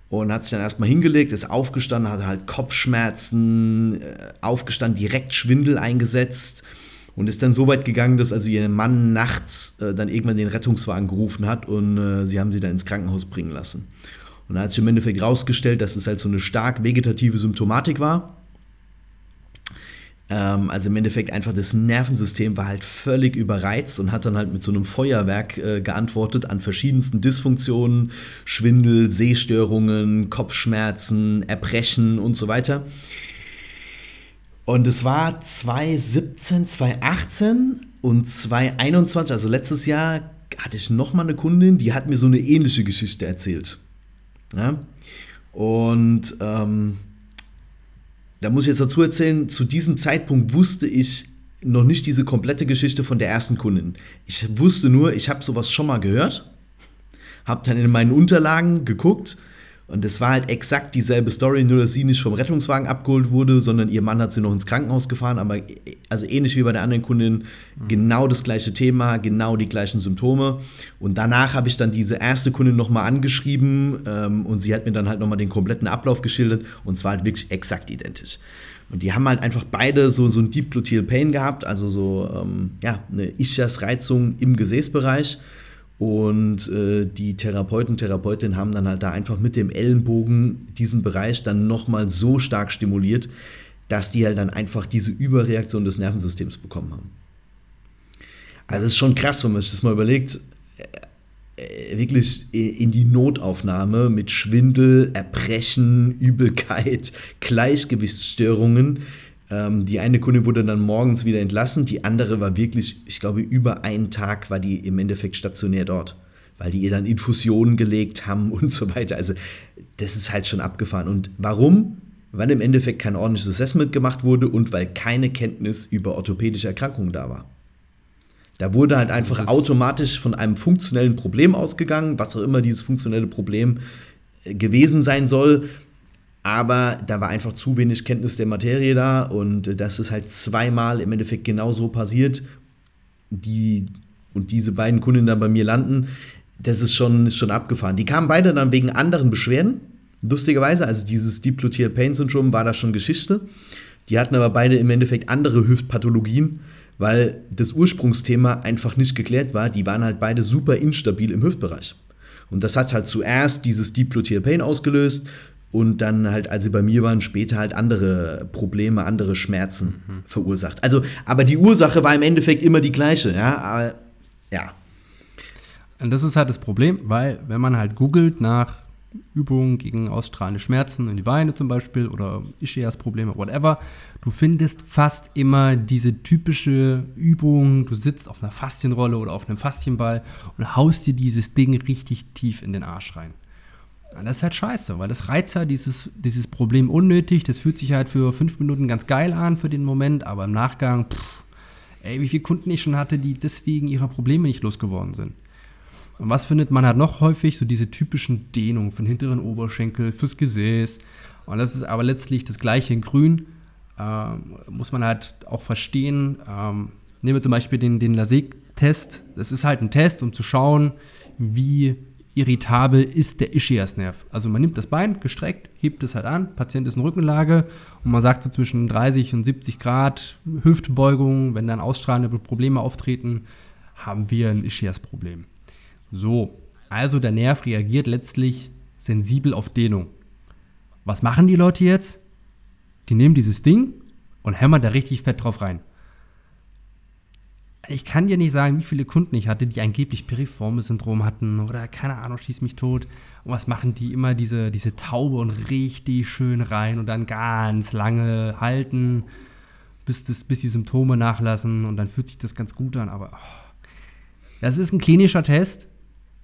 und hat sich dann erstmal hingelegt, ist aufgestanden, hat halt Kopfschmerzen, äh, aufgestanden, direkt Schwindel eingesetzt und ist dann so weit gegangen, dass also ihr Mann nachts äh, dann irgendwann den Rettungswagen gerufen hat und sie haben sie dann ins Krankenhaus bringen lassen. Und da hat sich im Endeffekt rausgestellt, dass es halt so eine stark vegetative Symptomatik war also im Endeffekt einfach das Nervensystem war halt völlig überreizt und hat dann halt mit so einem Feuerwerk äh, geantwortet an verschiedensten Dysfunktionen, Schwindel, Sehstörungen, Kopfschmerzen, Erbrechen und so weiter. Und es war 2017, 2018 und 2021, also letztes Jahr, hatte ich nochmal eine Kundin, die hat mir so eine ähnliche Geschichte erzählt. Ja? Und ähm, da muss ich jetzt dazu erzählen, zu diesem Zeitpunkt wusste ich noch nicht diese komplette Geschichte von der ersten Kundin. Ich wusste nur, ich habe sowas schon mal gehört, habe dann in meinen Unterlagen geguckt Und es war halt exakt dieselbe Story, nur dass sie nicht vom Rettungswagen abgeholt wurde, sondern ihr Mann hat sie noch ins Krankenhaus gefahren. Aber also ähnlich wie bei der anderen Kundin, mhm. genau das gleiche Thema, genau die gleichen Symptome. Und danach habe ich dann diese erste Kundin nochmal angeschrieben ähm, und sie hat mir dann halt nochmal den kompletten Ablauf geschildert und zwar halt wirklich exakt identisch. Und die haben halt einfach beide so, so ein Deep Gluteal Pain gehabt, also so ähm, ja, eine Ischias-Reizung im Gesäßbereich. Und äh, die Therapeuten, Therapeutinnen haben dann halt da einfach mit dem Ellenbogen diesen Bereich dann nochmal so stark stimuliert, dass die halt dann einfach diese Überreaktion des Nervensystems bekommen haben. Also es ist schon krass, wenn man sich das mal überlegt, äh, wirklich in die Notaufnahme mit Schwindel, Erbrechen, Übelkeit, Gleichgewichtsstörungen. Ähm, die eine Kunde wurde dann morgens wieder entlassen, die andere war wirklich, ich glaube, über einen Tag war die im Endeffekt stationär dort, weil die ihr dann Infusionen gelegt haben und so weiter. Also das ist halt schon abgefahren. Und warum? Weil im Endeffekt kein ordentliches Assessment gemacht wurde und weil keine Kenntnis über orthopädische Erkrankungen da war. Da wurde halt einfach das automatisch von einem funktionellen Problem ausgegangen, was auch immer dieses funktionelle Problem äh, gewesen sein soll. Aber da war einfach zu wenig Kenntnis der Materie da und äh, das ist halt zweimal im Endeffekt genauso passiert. Die, und diese beiden Kunden dann bei mir landen, das ist schon, ist schon abgefahren. Die kamen beide dann wegen anderen Beschwerden, lustigerweise. Also dieses Deep Gluteal Pain Syndrome war da schon Geschichte. Die hatten aber beide im Endeffekt andere Hüftpathologien weil das Ursprungsthema einfach nicht geklärt war. Die waren halt beide super instabil im Hüftbereich. Und das hat halt zuerst dieses Deep Gluteal Pain ausgelöst und dann halt, als sie bei mir waren, später halt andere Probleme, andere Schmerzen mhm. verursacht. Also, aber die Ursache war im Endeffekt immer die gleiche, ja. Aber, ja. Und das ist halt das Problem, weil wenn man halt googelt nach Übungen gegen ausstrahlende Schmerzen in die Beine zum Beispiel oder Ischias-Probleme, whatever. Du findest fast immer diese typische Übung, du sitzt auf einer Faszienrolle oder auf einem Faszienball und haust dir dieses Ding richtig tief in den Arsch rein. Das ist halt scheiße, weil das reizt halt dieses, dieses Problem unnötig. Das fühlt sich halt für fünf Minuten ganz geil an für den Moment, aber im Nachgang, pff, ey, wie viele Kunden ich schon hatte, die deswegen ihrer Probleme nicht losgeworden sind. Und was findet man halt noch häufig? So diese typischen Dehnungen den hinteren Oberschenkel, fürs Gesäß. Und das ist aber letztlich das gleiche in Grün. Ähm, muss man halt auch verstehen. Ähm, nehmen wir zum Beispiel den, den LASIK-Test. Das ist halt ein Test, um zu schauen, wie irritabel ist der Ischiasnerv. Also man nimmt das Bein gestreckt, hebt es halt an, Patient ist in Rückenlage und man sagt so zwischen 30 und 70 Grad Hüftbeugung, wenn dann ausstrahlende Probleme auftreten, haben wir ein Ischias-Problem. So, also der Nerv reagiert letztlich sensibel auf Dehnung. Was machen die Leute jetzt? Die nehmen dieses Ding und hämmern da richtig fett drauf rein. Ich kann dir nicht sagen, wie viele Kunden ich hatte, die angeblich piriformes Syndrom hatten oder keine Ahnung, schieß mich tot. Und was machen die immer diese, diese Taube und richtig schön rein und dann ganz lange halten, bis, das, bis die Symptome nachlassen und dann fühlt sich das ganz gut an. Aber oh, das ist ein klinischer Test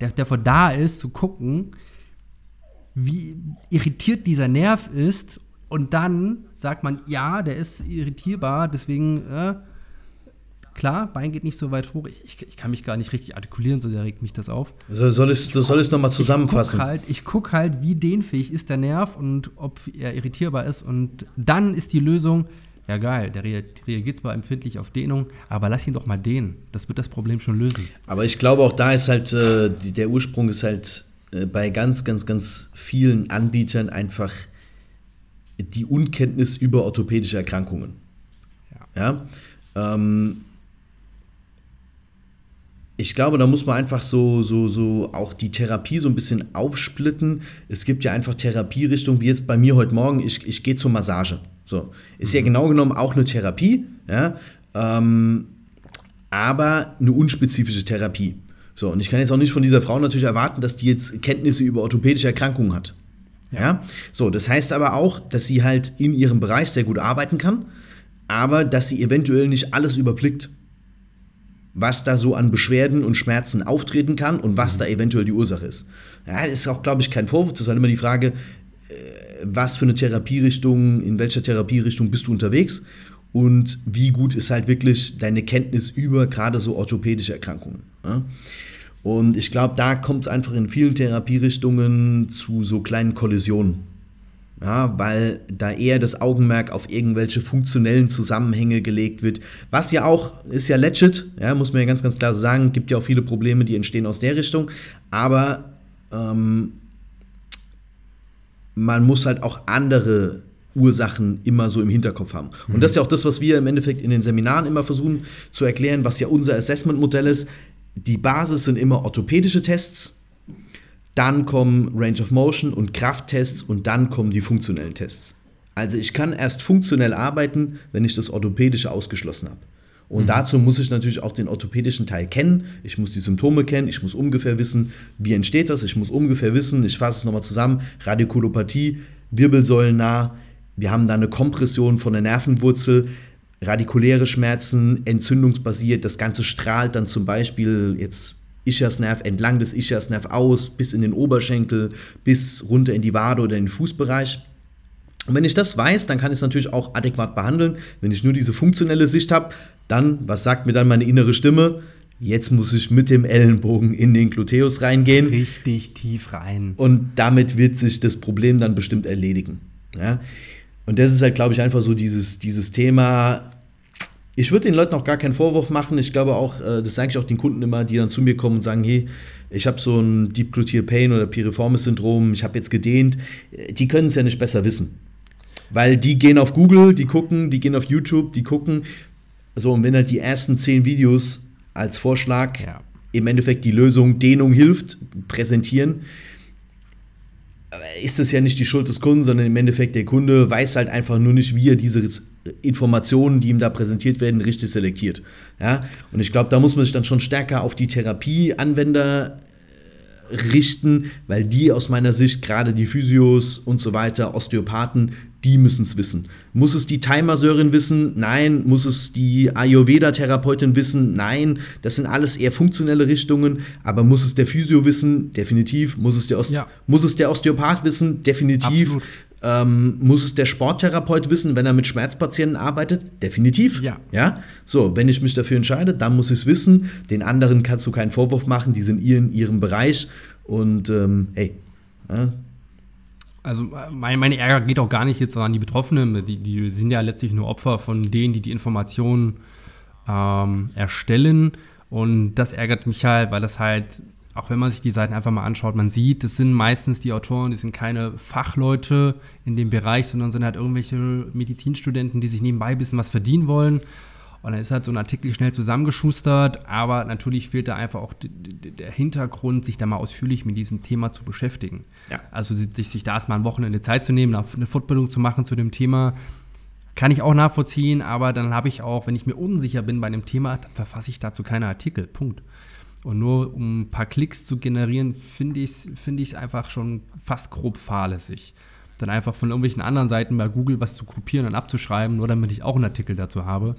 der davor da ist, zu gucken, wie irritiert dieser Nerv ist. Und dann sagt man, ja, der ist irritierbar, deswegen, äh, klar, Bein geht nicht so weit hoch. Ich, ich, ich, kann mich gar nicht richtig artikulieren, so sehr regt mich das auf. Also soll ich, du sollst nochmal zusammenfassen. Ich gucke halt, guck halt, wie dehnfähig ist der Nerv und ob er irritierbar ist. Und dann ist die Lösung, ja geil, der reagiert zwar empfindlich auf Dehnung, aber lass ihn doch mal dehnen. Das wird das Problem schon lösen. Aber ich glaube, auch da ist halt, äh, der Ursprung ist halt äh, bei ganz, ganz, ganz vielen Anbietern einfach die Unkenntnis über orthopädische Erkrankungen. Ja. ja? Ähm, ich glaube, da muss man einfach so, so, so auch die Therapie so ein bisschen aufsplitten. Es gibt ja einfach Therapierichtungen, wie jetzt bei mir heute Morgen, ich, ich gehe zur Massage. So, ist mhm. ja genau genommen auch eine Therapie, ja, ähm, aber eine unspezifische Therapie. So, und ich kann jetzt auch nicht von dieser Frau natürlich erwarten, dass die jetzt Kenntnisse über orthopädische Erkrankungen hat. Ja. ja. So, das heißt aber auch, dass sie halt in ihrem Bereich sehr gut arbeiten kann, aber dass sie eventuell nicht alles überblickt, was da so an Beschwerden und Schmerzen auftreten kann und was mhm. da eventuell die Ursache ist. Ja, das ist auch, glaube ich, kein Vorwurf. Das ist halt immer die Frage, was für eine Therapierichtung, in welcher Therapierichtung bist du unterwegs und wie gut ist halt wirklich deine Kenntnis über gerade so orthopädische Erkrankungen. Ja? Und ich glaube, da kommt es einfach in vielen Therapierichtungen zu so kleinen Kollisionen. Ja, weil da eher das Augenmerk auf irgendwelche funktionellen Zusammenhänge gelegt wird. Was ja auch, ist ja legit, ja, muss man ja ganz, ganz klar sagen, gibt ja auch viele Probleme, die entstehen aus der Richtung. Aber ähm, man muss halt auch andere Ursachen immer so im Hinterkopf haben. Und mhm. das ist ja auch das, was wir im Endeffekt in den Seminaren immer versuchen zu erklären, was ja unser Assessment-Modell ist. Die Basis sind immer orthopädische Tests, dann kommen Range of Motion und Krafttests und dann kommen die funktionellen Tests. Also ich kann erst funktionell arbeiten, wenn ich das orthopädische ausgeschlossen habe. Und mhm. dazu muss ich natürlich auch den orthopädischen Teil kennen. Ich muss die Symptome kennen. Ich muss ungefähr wissen, wie entsteht das. Ich muss ungefähr wissen, ich fasse es nochmal zusammen, Radikulopathie, Wirbelsäulennah. Wir haben da eine Kompression von der Nervenwurzel, radikuläre Schmerzen, entzündungsbasiert. Das Ganze strahlt dann zum Beispiel jetzt Ischiasnerv entlang des Ischiasnerv aus, bis in den Oberschenkel, bis runter in die Wade oder in den Fußbereich. Und wenn ich das weiß, dann kann ich es natürlich auch adäquat behandeln. Wenn ich nur diese funktionelle Sicht habe, dann, was sagt mir dann meine innere Stimme? Jetzt muss ich mit dem Ellenbogen in den Gluteus reingehen. Richtig tief rein. Und damit wird sich das Problem dann bestimmt erledigen. Ja? Und das ist halt, glaube ich, einfach so dieses, dieses Thema. Ich würde den Leuten auch gar keinen Vorwurf machen. Ich glaube auch, äh, das sage ich auch den Kunden immer, die dann zu mir kommen und sagen: Hey, ich habe so ein Deep Gluteal Pain oder Piriformis Syndrom, ich habe jetzt gedehnt. Die können es ja nicht besser wissen. Weil die gehen auf Google, die gucken, die gehen auf YouTube, die gucken so, und wenn halt die ersten zehn Videos als Vorschlag ja. im Endeffekt die Lösung Dehnung hilft, präsentieren, ist das ja nicht die Schuld des Kunden, sondern im Endeffekt der Kunde weiß halt einfach nur nicht, wie er diese Informationen, die ihm da präsentiert werden, richtig selektiert. Ja? Und ich glaube, da muss man sich dann schon stärker auf die Therapieanwender richten, weil die aus meiner Sicht, gerade die Physios und so weiter, Osteopathen, die müssen es wissen. Muss es die Thai-Masseurin wissen? Nein. Muss es die Ayurveda-Therapeutin wissen? Nein. Das sind alles eher funktionelle Richtungen. Aber muss es der Physio wissen? Definitiv. Muss es der, Oste ja. muss es der Osteopath wissen? Definitiv. Ähm, muss es der Sporttherapeut wissen, wenn er mit Schmerzpatienten arbeitet? Definitiv. Ja. ja. So, wenn ich mich dafür entscheide, dann muss ich es wissen. Den anderen kannst du keinen Vorwurf machen, die sind in ihrem Bereich. Und ähm, hey, ja, also mein, mein, Ärger geht auch gar nicht jetzt an die Betroffenen. Die, die sind ja letztlich nur Opfer von denen, die die Informationen ähm, erstellen. Und das ärgert mich halt, weil das halt, auch wenn man sich die Seiten einfach mal anschaut, man sieht, das sind meistens die Autoren, die sind keine Fachleute in dem Bereich, sondern sind halt irgendwelche Medizinstudenten, die sich nebenbei ein bisschen was verdienen wollen. Und dann ist halt so ein Artikel schnell zusammengeschustert, aber natürlich fehlt da einfach auch der Hintergrund, sich da mal ausführlich mit diesem Thema zu beschäftigen. Ja. Also sich, sich da erstmal ein Wochenende Zeit zu nehmen, eine Fortbildung zu machen zu dem Thema, kann ich auch nachvollziehen, aber dann habe ich auch, wenn ich mir unsicher bin bei einem Thema, dann verfasse ich dazu keine Artikel. Punkt. Und nur um ein paar Klicks zu generieren, finde ich es find einfach schon fast grob fahrlässig. Dann einfach von irgendwelchen anderen Seiten bei Google was zu kopieren und abzuschreiben, nur damit ich auch einen Artikel dazu habe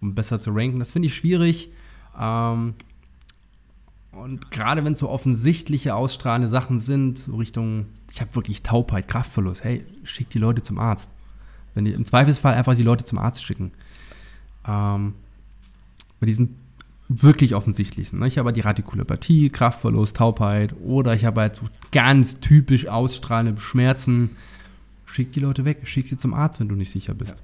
um besser zu ranken. Das finde ich schwierig. Ähm, und gerade wenn es so offensichtliche, ausstrahlende Sachen sind, so Richtung, ich habe wirklich Taubheit, Kraftverlust, hey, schick die Leute zum Arzt. Wenn die im Zweifelsfall einfach die Leute zum Arzt schicken. Ähm, weil die sind wirklich offensichtlich. Ne? Ich habe halt die Radikulopathie, Kraftverlust, Taubheit oder ich habe halt so ganz typisch ausstrahlende Schmerzen. Schick die Leute weg, schick sie zum Arzt, wenn du nicht sicher bist. Ja.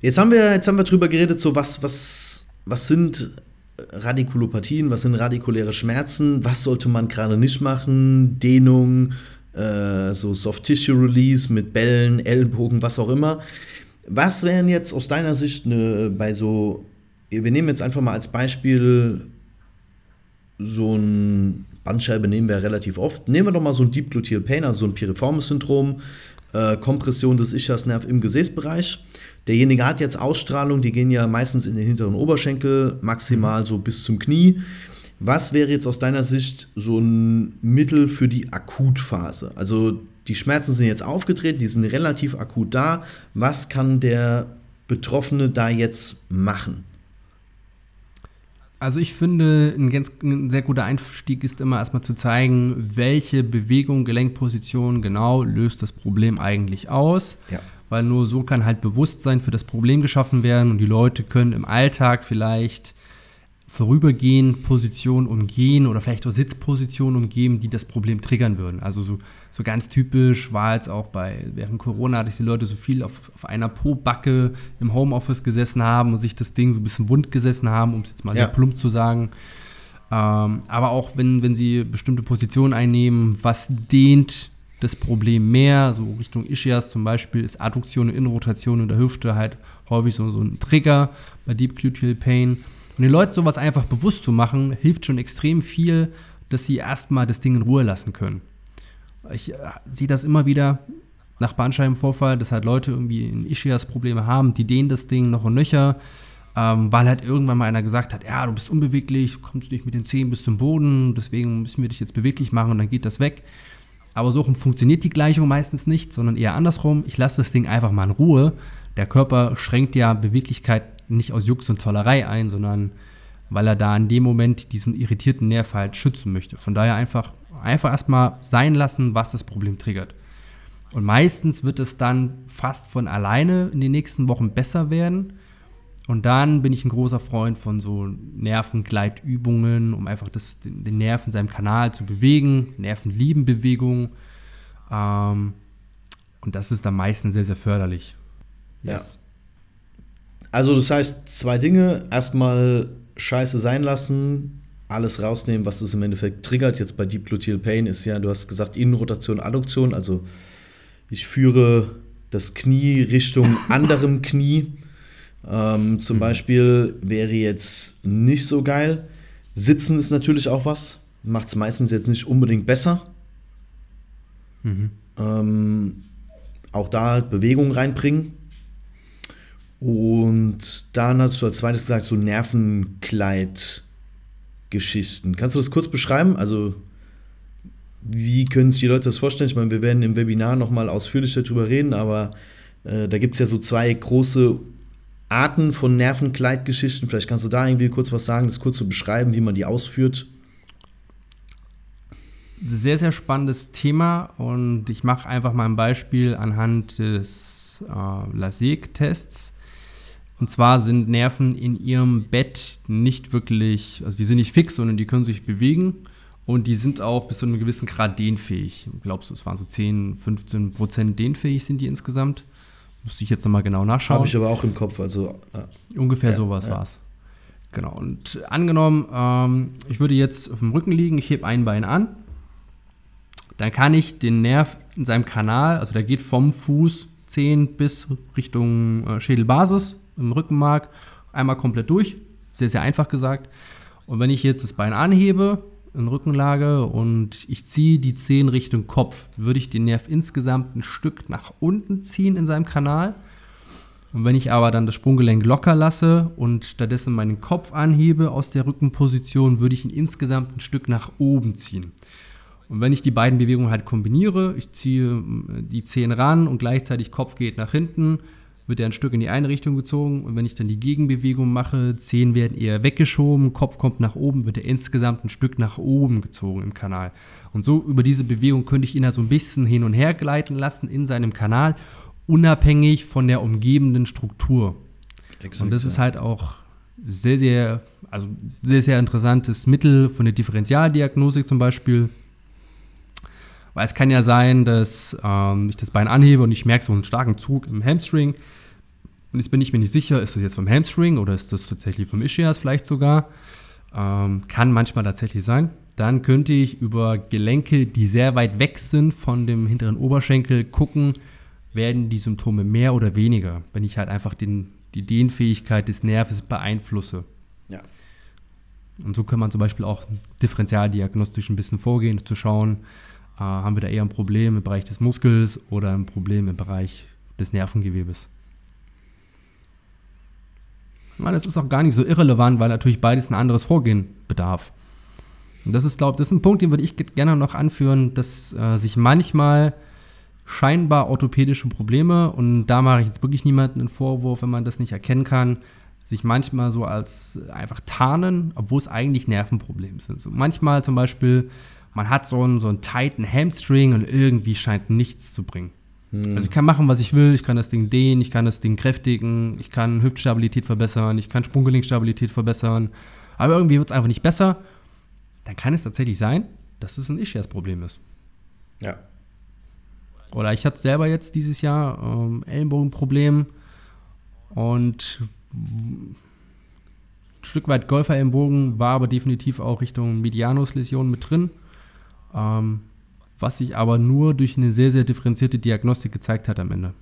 Jetzt haben wir, jetzt haben wir drüber geredet, so was, was, was sind Radikulopathien, was sind radikuläre Schmerzen, was sollte man gerade nicht machen, Dehnung, äh, so Soft Tissue Release mit Bällen, Ellbogen, was auch immer. Was wären jetzt aus deiner Sicht ne, bei so, wir nehmen jetzt einfach mal als Beispiel so ein Bandscheibe nehmen wir relativ oft. Nehmen wir doch mal so ein Deep Gluteal Pain, also so ein Piriformis-Syndrom, äh, Kompression des Ischiasnerv im Gesäßbereich. Derjenige hat jetzt Ausstrahlung, die gehen ja meistens in den hinteren Oberschenkel, maximal so bis zum Knie. Was wäre jetzt aus deiner Sicht so ein Mittel für die Akutphase? Also die Schmerzen sind jetzt aufgetreten, die sind relativ akut da. Was kann der Betroffene da jetzt machen? Also ich finde, ein, ganz, ein sehr guter Einstieg ist immer erstmal zu zeigen, welche Bewegung, Gelenkposition genau löst das Problem eigentlich aus. Ja weil nur so kann halt Bewusstsein für das Problem geschaffen werden und die Leute können im Alltag vielleicht vorübergehend Positionen umgehen oder vielleicht auch Sitzpositionen umgeben, die das Problem triggern würden. Also so, so ganz typisch war jetzt auch bei, während Corona, dass die Leute so viel auf, auf einer Po-Backe im Homeoffice gesessen haben und sich das Ding so ein bisschen wund gesessen haben, um es jetzt mal ja. plump zu sagen. Ähm, aber auch wenn, wenn sie bestimmte Positionen einnehmen, was dehnt das Problem mehr, so Richtung Ischias zum Beispiel, ist Adduktion und Innenrotation in der Hüfte halt häufig so, so ein Trigger bei Deep Gluteal Pain. Und den Leuten sowas einfach bewusst zu machen, hilft schon extrem viel, dass sie erstmal das Ding in Ruhe lassen können. Ich äh, sehe das immer wieder nach Bandscheibenvorfall, dass halt Leute irgendwie ein Ischias-Probleme haben, die dehnen das Ding noch und nöcher, ähm, weil halt irgendwann mal einer gesagt hat, ja, du bist unbeweglich, du kommst nicht mit den Zehen bis zum Boden, deswegen müssen wir dich jetzt beweglich machen und dann geht das weg. Aber so funktioniert die Gleichung meistens nicht, sondern eher andersrum. Ich lasse das Ding einfach mal in Ruhe. Der Körper schränkt ja Beweglichkeit nicht aus Jux und Zollerei ein, sondern weil er da in dem Moment diesen irritierten Nerv halt schützen möchte. Von daher einfach, einfach erstmal sein lassen, was das Problem triggert. Und meistens wird es dann fast von alleine in den nächsten Wochen besser werden. Und dann bin ich ein großer Freund von so Nervengleitübungen, um einfach das, den, Nerv in seinem Kanal zu bewegen, nervenlieben Bewegungen. Ähm, und das ist dann meistens sehr, sehr förderlich. Yes. Ja. Also das heißt, zwei Dinge. Erstmal Scheiße sein lassen, alles rausnehmen, was das im Endeffekt triggert. Jetzt bei Deep Gluteal Pain ist ja, du hast gesagt, Innenrotation, Adduktion. Also ich führe das Knie Richtung anderem Knie. Ähm, zum mhm. Beispiel wäre jetzt nicht so geil. Sitzen ist natürlich auch was. Macht es meistens jetzt nicht unbedingt besser. Mhm. Ähm, auch da halt Bewegung reinbringen. Und dann hast du als zweites gesagt, so Nervenkleid-Geschichten. Kannst du das kurz beschreiben? Also, wie können sich die Leute das vorstellen? Ich meine, wir werden im Webinar nochmal ausführlicher darüber reden, aber äh, da gibt es ja so zwei große Arten von Nervenkleidgeschichten. Vielleicht kannst du da irgendwie kurz was sagen, das kurz zu beschreiben, wie man die ausführt. Sehr, sehr spannendes Thema und ich mache einfach mal ein Beispiel anhand des äh, LASIK-Tests. Und zwar sind Nerven in ihrem Bett nicht wirklich, also die sind nicht fix, sondern die können sich bewegen und die sind auch bis zu einem gewissen Grad dehnfähig. Glaubst du, es waren so 10, 15 Prozent dehnfähig sind die insgesamt? Müsste ich jetzt nochmal genau nachschauen. Habe ich aber auch im Kopf, also. Äh, Ungefähr ja, sowas ja. war es. Genau. Und angenommen, ähm, ich würde jetzt auf dem Rücken liegen, ich hebe ein Bein an, dann kann ich den Nerv in seinem Kanal, also der geht vom Fuß 10 bis Richtung äh, Schädelbasis, im Rückenmark einmal komplett durch. Sehr, sehr einfach gesagt. Und wenn ich jetzt das Bein anhebe in Rückenlage und ich ziehe die Zehen Richtung Kopf, würde ich den Nerv insgesamt ein Stück nach unten ziehen in seinem Kanal. Und wenn ich aber dann das Sprunggelenk locker lasse und stattdessen meinen Kopf anhebe aus der Rückenposition, würde ich ihn insgesamt ein Stück nach oben ziehen. Und wenn ich die beiden Bewegungen halt kombiniere, ich ziehe äh, die Zehen ran und gleichzeitig Kopf geht nach hinten, wird er ein Stück in die eine Richtung gezogen und wenn ich dann die Gegenbewegung mache, Zehen werden eher weggeschoben, Kopf kommt nach oben, wird er insgesamt ein Stück nach oben gezogen im Kanal. Und so über diese Bewegung könnte ich ihn halt so ein bisschen hin und her gleiten lassen in seinem Kanal, unabhängig von der umgebenden Struktur. Exakt, und das ist halt auch sehr, sehr, also sehr, sehr interessantes Mittel von der Differentialdiagnostik zum Beispiel. Weil es kann ja sein, dass ähm, ich das Bein anhebe und ich merke so einen starken Zug im Hamstring. Und jetzt bin ich mir nicht sicher, ist das jetzt vom Hamstring oder ist das tatsächlich vom Ischias vielleicht sogar. Ähm, kann manchmal tatsächlich sein. Dann könnte ich über Gelenke, die sehr weit weg sind von dem hinteren Oberschenkel, gucken, werden die Symptome mehr oder weniger, wenn ich halt einfach den, die Dehnfähigkeit des Nerves beeinflusse. Ja. Und so kann man zum Beispiel auch differentialdiagnostisch ein bisschen vorgehen, zu schauen, äh, haben wir da eher ein Problem im Bereich des Muskels oder ein Problem im Bereich des Nervengewebes. Ja, das ist auch gar nicht so irrelevant, weil natürlich beides ein anderes Vorgehen bedarf. Und das ist, glaube ich, ein Punkt, den würde ich gerne noch anführen, dass äh, sich manchmal scheinbar orthopädische Probleme, und da mache ich jetzt wirklich niemanden einen Vorwurf, wenn man das nicht erkennen kann, sich manchmal so als einfach tarnen, obwohl es eigentlich Nervenprobleme sind. So manchmal zum Beispiel man hat so einen, so einen tighten Hamstring und irgendwie scheint nichts zu bringen. Hm. Also ich kann machen, was ich will, ich kann das Ding dehnen, ich kann das Ding kräftigen, ich kann Hüftstabilität verbessern, ich kann Sprunggelenkstabilität verbessern, aber irgendwie wird es einfach nicht besser, dann kann es tatsächlich sein, dass es ein Ischias-Problem ist. Ja. Oder ich hatte selber jetzt dieses Jahr ähm, Ellenbogenproblem und ein Stück weit Golfer-Ellenbogen war aber definitiv auch Richtung Medianus-Läsion mit drin. Ähm, was sich aber nur durch eine sehr, sehr differenzierte Diagnostik gezeigt hat am Ende.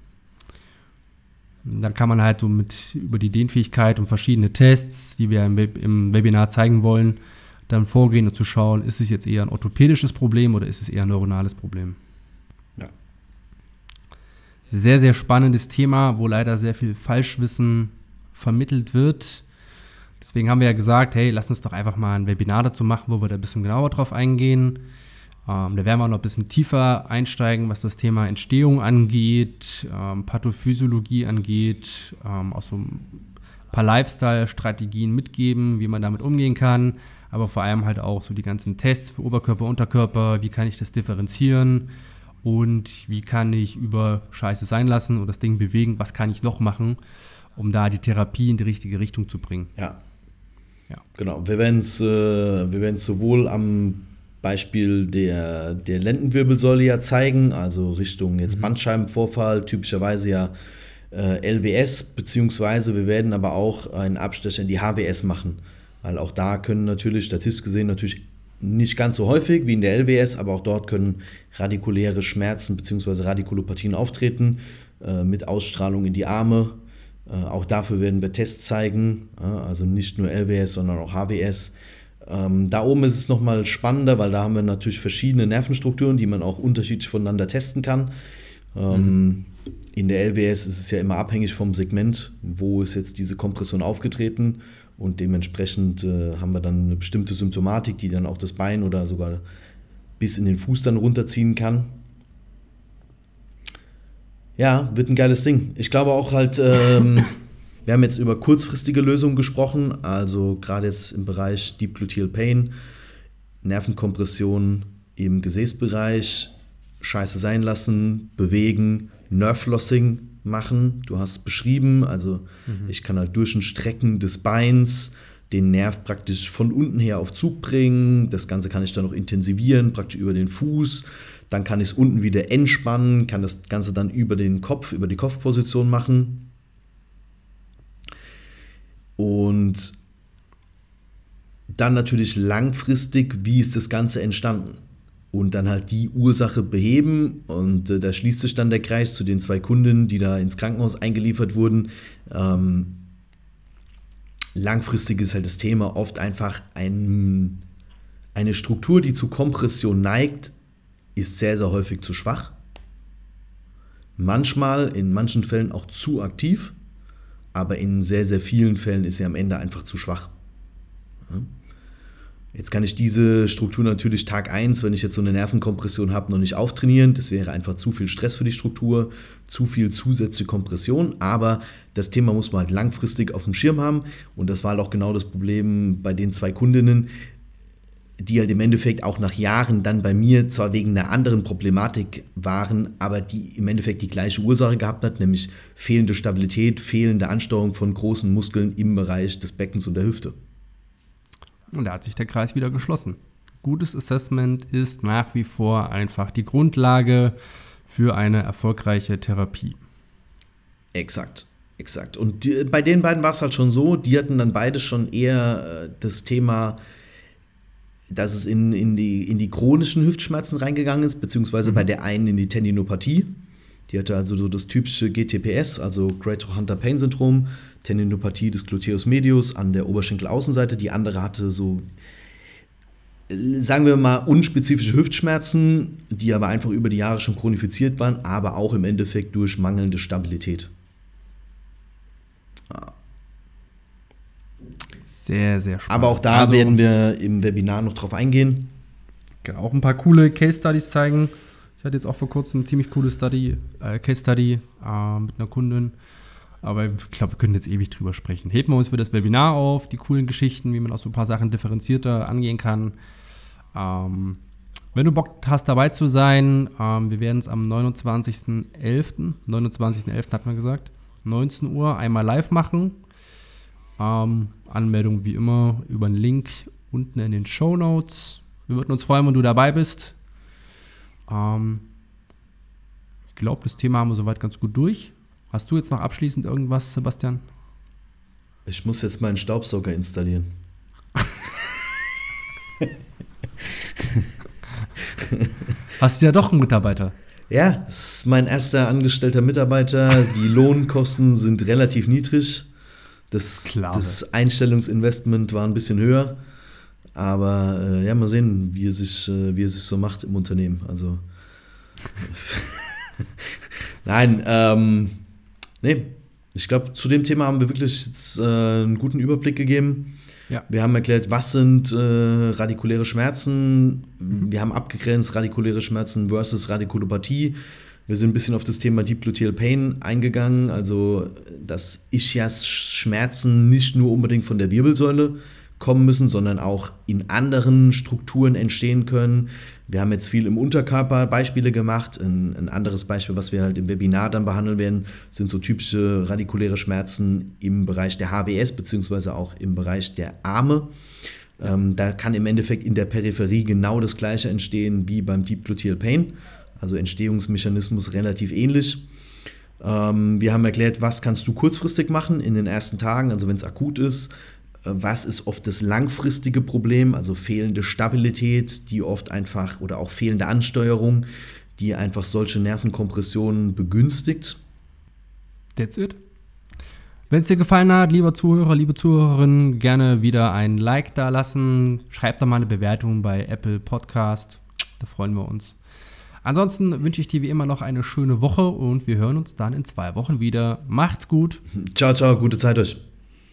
Dann kann man halt so mit über die Dehnfähigkeit und verschiedene Tests, die wir im, Web im Webinar zeigen wollen, dann vorgehen und zu schauen, ist es jetzt eher ein orthopädisches Problem oder ist es eher ein neuronales Problem. Ja. Sehr, sehr spannendes Thema, wo leider sehr viel Falschwissen vermittelt wird. Deswegen haben wir ja gesagt, hey, lass uns doch einfach mal ein Webinar dazu machen, wo wir da ein bisschen genauer drauf eingehen. Ähm, da werden wir noch ein bisschen tiefer einsteigen, was das Thema Entstehung angeht, ähm, Pathophysiologie angeht, ähm, auch so ein paar Lifestyle-Strategien mitgeben, wie man damit umgehen kann, aber vor allem halt auch so die ganzen Tests für Oberkörper, Unterkörper, wie kann ich das differenzieren und wie kann ich über Scheiße sein lassen und das Ding bewegen, was kann ich noch machen, um da die Therapie in die richtige Richtung zu bringen. Ja. ja. Genau, wir werden es äh, sowohl am Beispiel der, der Lendenwirbelsäule ja zeigen, also Richtung jetzt mhm. Bandscheibenvorfall, typischerweise ja äh, LWS, beziehungsweise wir werden aber auch einen Abstecher in die HWS machen, weil auch da können natürlich, statistisch gesehen, natürlich nicht ganz so häufig wie in der LWS, aber auch dort können radikuläre Schmerzen bzw. Radikulopathien auftreten, äh, mit Ausstrahlung in die Arme. Äh, auch dafür werden wir Tests zeigen, äh, also nicht nur LWS, sondern auch HWS. Ähm, da oben ist es nochmal spannender, weil da haben wir natürlich verschiedene Nervenstrukturen, die man auch unterschiedlich voneinander testen kann. Ähm, mhm. In der LWS ist es ja immer abhängig vom Segment, wo ist jetzt diese Kompression aufgetreten und dementsprechend äh, haben wir dann eine bestimmte Symptomatik, die dann auch das Bein oder sogar bis in den Fuß dann runterziehen kann. Ja, wird ein geiles Ding. Ich glaube auch halt, ähm, Wir haben jetzt über kurzfristige Lösungen gesprochen, also gerade jetzt im Bereich Deep Gluteal Pain, Nervenkompression im Gesäßbereich, Scheiße sein lassen, bewegen, Nerve Lossing machen. Du hast es beschrieben, also mhm. ich kann halt durch ein Strecken des Beins den Nerv praktisch von unten her auf Zug bringen. Das Ganze kann ich dann noch intensivieren, praktisch über den Fuß. Dann kann ich es unten wieder entspannen, kann das Ganze dann über den Kopf, über die Kopfposition machen. Und dann natürlich langfristig, wie ist das Ganze entstanden? Und dann halt die Ursache beheben. Und äh, da schließt sich dann der Kreis zu den zwei Kunden, die da ins Krankenhaus eingeliefert wurden. Ähm, langfristig ist halt das Thema oft einfach ein, eine Struktur, die zu Kompression neigt, ist sehr, sehr häufig zu schwach. Manchmal, in manchen Fällen auch zu aktiv aber in sehr, sehr vielen Fällen ist sie am Ende einfach zu schwach. Jetzt kann ich diese Struktur natürlich Tag 1, wenn ich jetzt so eine Nervenkompression habe, noch nicht auftrainieren. Das wäre einfach zu viel Stress für die Struktur, zu viel zusätzliche Kompression. Aber das Thema muss man halt langfristig auf dem Schirm haben. Und das war halt auch genau das Problem bei den zwei Kundinnen die halt im Endeffekt auch nach Jahren dann bei mir zwar wegen einer anderen Problematik waren, aber die im Endeffekt die gleiche Ursache gehabt hat, nämlich fehlende Stabilität, fehlende Ansteuerung von großen Muskeln im Bereich des Beckens und der Hüfte. Und da hat sich der Kreis wieder geschlossen. Gutes Assessment ist nach wie vor einfach die Grundlage für eine erfolgreiche Therapie. Exakt, exakt. Und die, bei den beiden war es halt schon so, die hatten dann beide schon eher äh, das Thema dass es in, in, die, in die chronischen Hüftschmerzen reingegangen ist, beziehungsweise mhm. bei der einen in die Tendinopathie. Die hatte also so das typische GTPS, also Greater Hunter Pain Syndrom, Tendinopathie des Gluteus medius an der Oberschenkelaußenseite. Die andere hatte so, sagen wir mal, unspezifische Hüftschmerzen, die aber einfach über die Jahre schon chronifiziert waren, aber auch im Endeffekt durch mangelnde Stabilität. Sehr, sehr spannend. Aber auch da also, werden wir im Webinar noch drauf eingehen. Genau, auch ein paar coole Case Studies zeigen. Ich hatte jetzt auch vor kurzem ein ziemlich cooles Study, äh, Case Study äh, mit einer Kundin. Aber ich glaube, wir können jetzt ewig drüber sprechen. Heben wir uns für das Webinar auf, die coolen Geschichten, wie man auch so ein paar Sachen differenzierter angehen kann. Ähm, wenn du Bock hast, dabei zu sein, ähm, wir werden es am 29.11., 29.11. hat man gesagt, 19 Uhr einmal live machen. Ähm, Anmeldung wie immer über den Link unten in den Show Notes. Wir würden uns freuen, wenn du dabei bist. Ähm, ich glaube, das Thema haben wir soweit ganz gut durch. Hast du jetzt noch abschließend irgendwas, Sebastian? Ich muss jetzt meinen Staubsauger installieren. Hast du ja doch einen Mitarbeiter. Ja, das ist mein erster angestellter Mitarbeiter. Die Lohnkosten sind relativ niedrig. Das, das Einstellungsinvestment war ein bisschen höher. Aber äh, ja, mal sehen, wie er, sich, äh, wie er sich so macht im Unternehmen. Also. Nein, ähm, nee, ich glaube, zu dem Thema haben wir wirklich jetzt, äh, einen guten Überblick gegeben. Ja. Wir haben erklärt, was sind äh, radikuläre Schmerzen. Mhm. Wir haben abgegrenzt radikuläre Schmerzen versus Radikulopathie. Wir sind ein bisschen auf das Thema Deep Gluteal Pain eingegangen, also dass Ischias-Schmerzen nicht nur unbedingt von der Wirbelsäule kommen müssen, sondern auch in anderen Strukturen entstehen können. Wir haben jetzt viel im Unterkörper Beispiele gemacht. Ein, ein, anderes Beispiel, was wir halt im Webinar dann behandeln werden, sind so typische radikuläre Schmerzen im Bereich der HWS beziehungsweise auch im Bereich der Arme. Ähm, da kann im Endeffekt in der Peripherie genau das gleiche entstehen wie beim Deep Gluteal Pain. Also Entstehungsmechanismus relativ ähnlich. Ähm, wir haben erklärt, was kannst du kurzfristig machen in den ersten Tagen, also wenn es akut ist was ist oft das langfristige Problem, also fehlende Stabilität, die oft einfach oder auch fehlende Ansteuerung, die einfach solche Nervenkompressionen begünstigt. That's it. Wenn es dir gefallen hat, lieber Zuhörer, liebe Zuhörerin, gerne wieder ein Like da lassen. Schreib da mal eine Bewertung bei Apple Podcast. Da freuen wir uns. Ansonsten wünsche ich dir wie immer noch eine schöne Woche und wir hören uns dann in zwei Wochen wieder. Macht's gut. Ciao, ciao, gute Zeit euch.